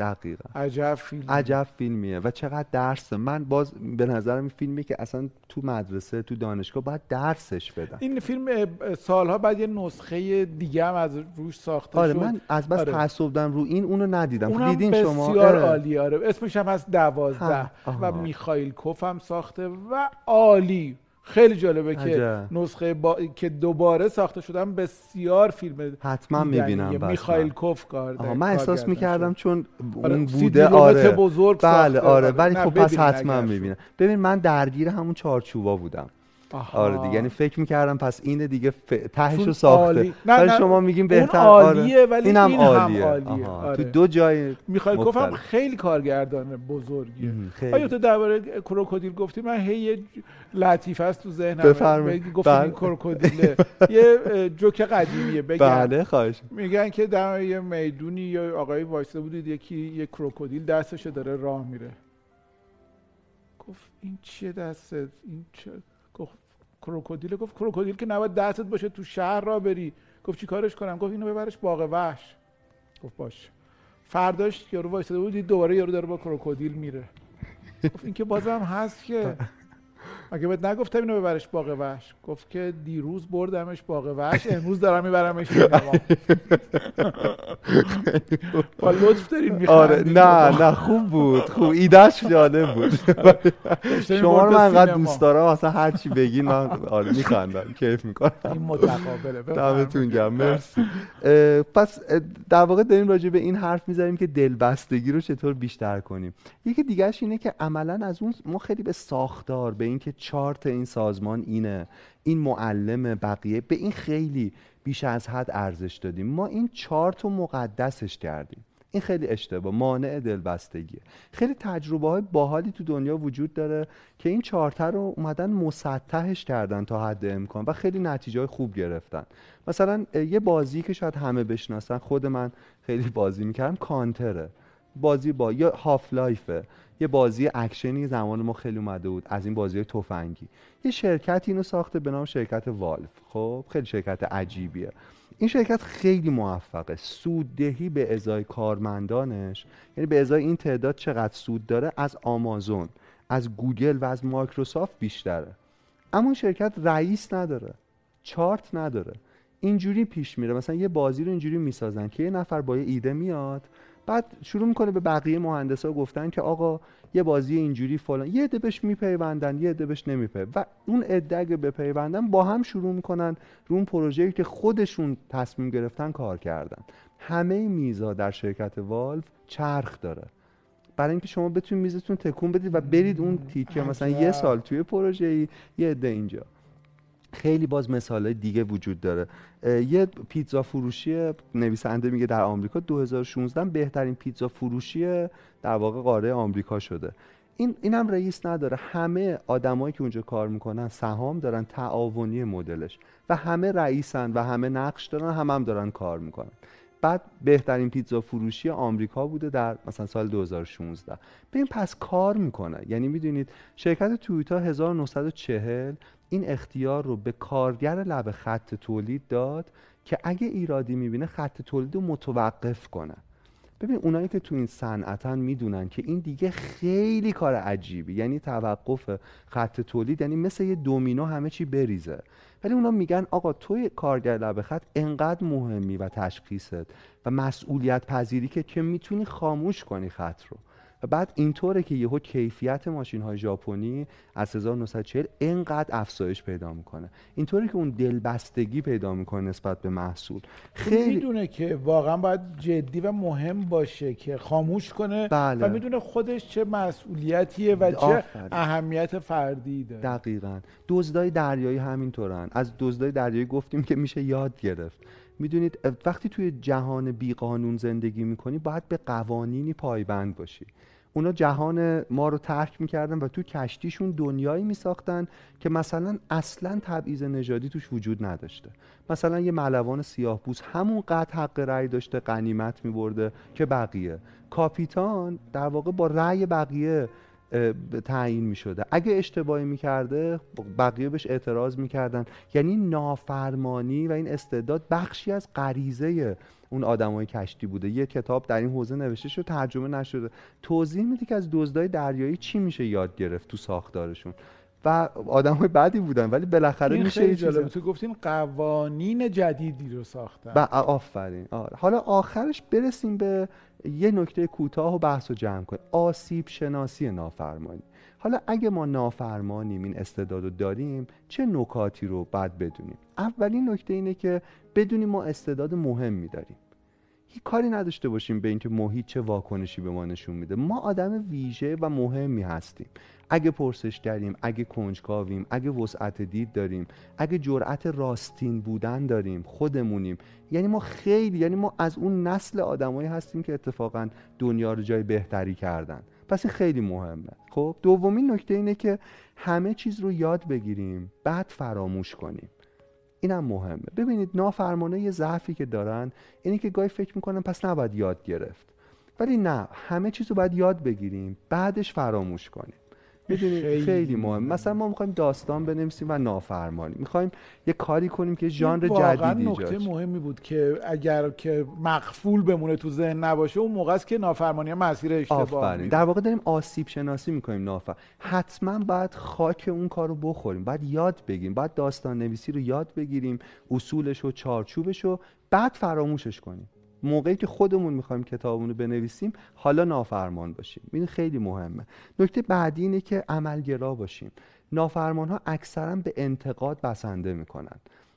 دقیقا. عجب فیلم عجب فیلمیه. و چقدر درسه من باز به نظرم این فیلمی که اصلا تو مدرسه تو دانشگاه باید درسش بدن. این فیلم سالها بعد یه نسخه دیگه هم از روش ساخته آره شد. من از بس آره. تعصب رو این اونو ندیدم. اونم دیدین بسیار شما آره. عالی آره. اسمش هم هست دوازده. و. میخائیل کوف هم ساخته و عالی. خیلی جالبه که عجب. نسخه با... که دوباره ساخته شدن بسیار فیلم حتما. می‌بینم بس میخائیل. کوف کار آها من احساس می‌کردم. چون آره، اون بوده آره بزرگ بله ساخته. آره ولی خب پس حتما. می‌بینم ببین من درگیر همون چارچوبا بودم آها. آره دیگه یعنی فکر می‌کردم پس اینه دیگه ف... رو ساخته. نه، نه، شما میگیم بهتر عالیه، آره. ولی اینم این هم عالیه, عالیه. آره. تو دو جای هم مختلف. خیلی کارگردان بزرگیه. خیلی. آیا تو درباره کروکودیل گفتی من هی لطیفه است تو ذهنم بفرمایید. این بله. کروکودیله یه جوک قدیمیه بگم بله خواهش میگن که در یه می‌دونی یا آقای وایسته بودید یکی یه کروکودیل دستش داره راه میره گفت این چیه دستت این چه کروکودیل گفت کروکودیل که نباید دستت باشه تو شهر را بری. گفت چی کارش کنم؟ گفت اینو ببرش باغ وحش. گفت باش. فرداش یارو وایساده بود دوباره یارو داره با کروکودیل میره. گفت این که بازم هست که مگه بهت نگفتم اینو ببرش باغ وحش. گفت که دیروز بردمش باغ وحش امروز دارم میبرمش سینما *laughs* با لطف دارین آره نه نه خوب بود خوب. ایدهش جالب بود. شما رو من انقدر دوست دارم اصلا هر چی بگین من آره میخندم کیف می‌کنم. این متقابله دمتون گرم مرسی. پس در واقع داریم راجع به این حرف می‌زنیم که دلبستگی رو چطور بیشتر کنیم. یکی دیگهش اینه که عملا از اون ما خیلی به ساختار به اینکه چارت این سازمان اینه. این معلم بقیه. به این خیلی بیش از حد ارزش دادیم. ما این چارت رو مقدسش کردیم. این خیلی اشتباه. مانع دلبستگیه خیلی تجربه های باحالی تو دنیا وجود داره که این چارت رو اومدن مسطحش کردن تا حد امکان و خیلی نتیجه های خوب گرفتن. مثلا یه بازی که شاید همه بشناسن خود من خیلی بازی می‌کردم کانتره. بازی با یا Half-Life ه یه بازی اکشنی زمان ما خیلی اومده بود از این بازی تفنگی. یه شرکت اینو ساخته به نام شرکت Valve. خب خیلی شرکت عجیبیه. این شرکت خیلی موفقه. سوددهی به ازای کارمندانش یعنی به ازای این تعداد چقدر سود داره از آمازون از گوگل و از مایکروسافت بیشتره. اما شرکت رئیس نداره. چارت نداره. اینجوری پیش میره. مثلا یه بازی رو اینجوری می‌سازن که یه نفر با یه ایده میاد بعد شروع می‌کنه به بقیه مهندسا گفتن که آقا یه بازی اینجوری فلان یه عده بهش میپیوندن یه عده بهش و اون عده اگه بپیوندن با هم شروع می‌کنن رو اون پروژه‌ای که خودشون تصمیم گرفتن کار کردن. همه میزا در شرکت والف چرخ داره. برای اینکه شما بتونید میزتون تکون بدید و برید اون تیکه مثلا یه. سال توی پروژه ای یه عده اینجا. خیلی باز مثال دیگه وجود داره. یه پیتزا فروشی نویسنده میگه در آمریکا 2016 بهترین پیتزا فروشی در واقع قاره آمریکا شده. این اینم رئیس نداره. همه آدمایی که اونجا کار می‌کنن سهام دارن تعاونی مدلش. و همه رئیسن و همه نقش دارن هم هم دارن کار می‌کنن. بعد بهترین پیتزا فروشی آمریکا بوده در مثلا سال 2016 ببین پس کار می‌کنه. یعنی می‌دونید شرکت تویوتا 1940 این اختیار رو به کارگر لب خط تولید داد که اگه ایرادی می‌بینه خط تولید رو متوقف کنه. ببین اونایی که تو این صنعتن می‌دونن که این دیگه خیلی کار عجیبی یعنی توقف خط تولید یعنی مثل یه دومینو همه چی بریزه. ولی اونا میگن آقا توی کارگر لب خط انقدر مهمی و تشخیصت و مسئولیت پذیری که که می‌تونی خاموش کنی خط رو. و بعد اینطوره که یهو کیفیت ماشین های ژاپنی از 1940 انقدر افزایش پیدا می‌کنه. اینطوره که اون دلبستگی پیدا می‌کنه نسبت به محصول. خیلی می‌دونه که واقعا باید جدی و مهم باشه که خاموش کنه بله. و می‌دونه خودش چه مسئولیتیه و چه. اهمیت فردی داره. دقیقا. دزدای دریایی همینطورن. از دزدای دریایی گفتیم که میشه یاد گرفت. می‌دونید وقتی توی جهان بیقانون زندگی می‌کنی باید به قوانینی پایبند باشی. اونا جهان ما رو ترک می‌کردن و تو کشتیشون دنیایی میساختن که مثلا اصلا تبعیض نژادی توش وجود نداشته. مثلا یه ملوان سیاه بوس همون قد حق رأی داشته قنیمت میبرده که بقیه. کاپیتان در واقع با رأی بقیه تعیین می شده اگه اشتباهی می کرده بقیه بهش اعتراض می کردن یعنی نافرمانی و این استعداد بخشی از غریزه اون آدمای کشتی بوده. یه کتاب در این حوزه نوشته شده ترجمه نشده. توضیح میده که از دزدای دریایی چی میشه یاد گرفت تو ساختارشون. و آدم های بدی بودن ولی بالاخره این میشه خیلی جالبه. تو گفتین قوانین جدیدی رو ساختن. آفرین. آره. حالا آخرش برسیم به یه نکته کوتاه و بحث و جمع کنیم. آسیب شناسی نافرمانی. حالا اگه ما نافرمانیم این استعداد رو داریم چه نکاتی رو باید بدونیم؟ اولین نکته اینه که بدونیم ما استعداد مهمی داریم. هیچ کاری نداشته باشیم به اینکه محیط چه واکنشی به ما نشون میده. ما آدم ویژه و مهمی هستیم. اگه پرسش کردیم اگه کنجکاویم اگه وسعت دید داریم اگه جرأت راستین بودن داریم خودمونیم. یعنی ما خیلی یعنی ما از اون نسل آدمایی هستیم که اتفاقا دنیا رو جای بهتری کردن. پس این خیلی مهمه. خب دومین نکته اینه که همه چیز رو یاد بگیریم بعد فراموش کنیم. اینم مهمه. ببینید نافرمانه یه ضعفی که دارن اینه که گاهی فکر می‌کنن پس نباید یاد گرفت. ولی نه همه چیز رو باید یاد بگیریم بعدش فراموش کنیم. می‌دونید خیلی, خیلی مهم مثلا ما می‌خوایم داستان بنویسیم و نافرمانی. می‌خوایم یه کاری کنیم که ژانر جدیدی نکته مهمی بود که اگر که مقفول بمونه تو ذهن نباشه اون موقع است که نافرمانی مسیر اشتباه در واقع داریم آسیب شناسی می‌کنیم نافر حتما باید خاک اون کارو بخوریم. باید یاد بگیریم. باید داستان نویسی رو یاد بگیریم اصولش و چارچوبش رو بعد فراموشش کنیم. موقعی که خودمون می‌خوایم کتابمون رو بنویسیم حالا نافرمان باشیم. این خیلی مهمه. نکته بعدی اینه که عملگرا باشیم. نافرمان ها اکثرا به انتقاد بسنده می‌کنن.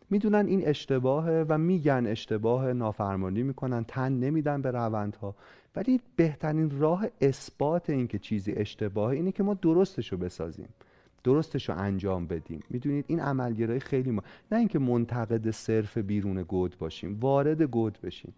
می‌دونن این اشتباهه و میگن اشتباه نافرمانی می‌کنن تن نمیدن به روندها. ولی بهترین راه اثبات اینکه چیزی اشتباهه اینه که ما درستش رو بسازیم. درستش رو انجام بدیم. می‌دونید این عملگرایی خیلی ما نه اینکه منتقد صرف بیرون گود باشیم وارد گود بشیم.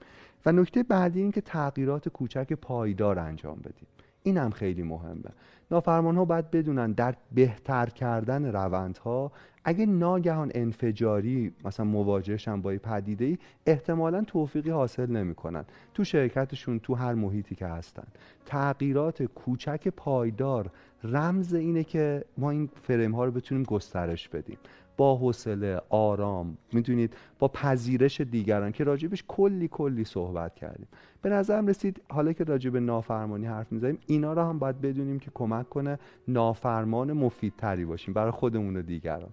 و نکته بعدی این که تغییرات کوچک پایدار انجام بدیم. این هم خیلی مهمه. نافرمان ها باید بدونن در بهتر کردن روندها اگه ناگهان انفجاری مثلا مواجهشن با پدیده ای احتمالا توفیقی حاصل نمی‌کنن. تو شرکتشون تو هر محیطی که هستن. تغییرات کوچک پایدار رمز اینه که ما این فریم ها رو بتونیم گسترش بدیم. با حوصله آرام می‌دونید با پذیرش دیگران که راجبش کلی کلی صحبت کردیم. به نظرم رسید حالا که راجب نافرمانی حرف می‌زنیم اینا رو هم باید بدونیم که کمک کنه نافرمان مفیدتری باشیم برای خودمون و دیگران.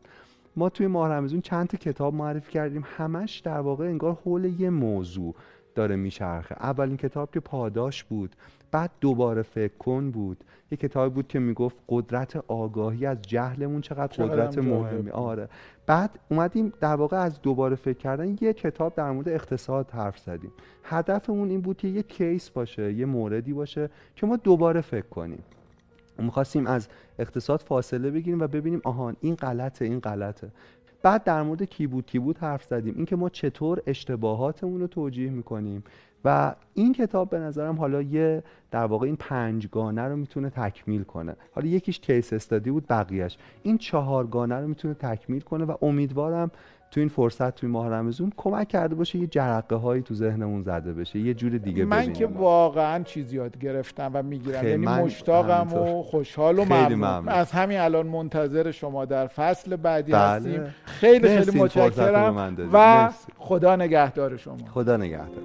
ما توی ماه رمزون چند تا کتاب معرفی کردیم همش در واقع انگار حول یه موضوع داره میچرخه. اولین کتاب که پاداش بود بعد دوباره فکر کن بود. یه کتاب بود که می‌گفت قدرت آگاهی از جهلمون چقدر قدرت مهمی. آره. بعد اومدیم در واقع از دوباره فکر کردن یه کتاب در مورد اقتصاد حرف زدیم. هدفمون این بود که یه کیس باشه یه موردی باشه که ما دوباره فکر کنیم. می‌خواستیم از اقتصاد فاصله بگیریم و ببینیم آهان این غلطه این غلطه. بعد در مورد کیبود کیبود حرف زدیم. اینکه ما چطور اشتباهاتمون رو توجیه می‌کنیم. و این کتاب به نظرم حالا یه در واقع این پنجگانه رو می‌تونه تکمیل کنه. حالا یکیش کیس استادی بود بقیهش این چهارگانه رو می‌تونه تکمیل کنه و امیدوارم تو این فرصت توی ماه رمزون کمک کرده باشه یه جرقه هایی تو ذهنمون زده بشه یه جور دیگه من که واقعا چیز یاد گرفتم و می‌گیرم. یعنی مشتاقم و خوشحال و ممنون. از همین الان منتظر شما در فصل بعدی بله. هستیم. خیلی خیلی متشکرم و خدا نگهدار شما. خدا نگهدار.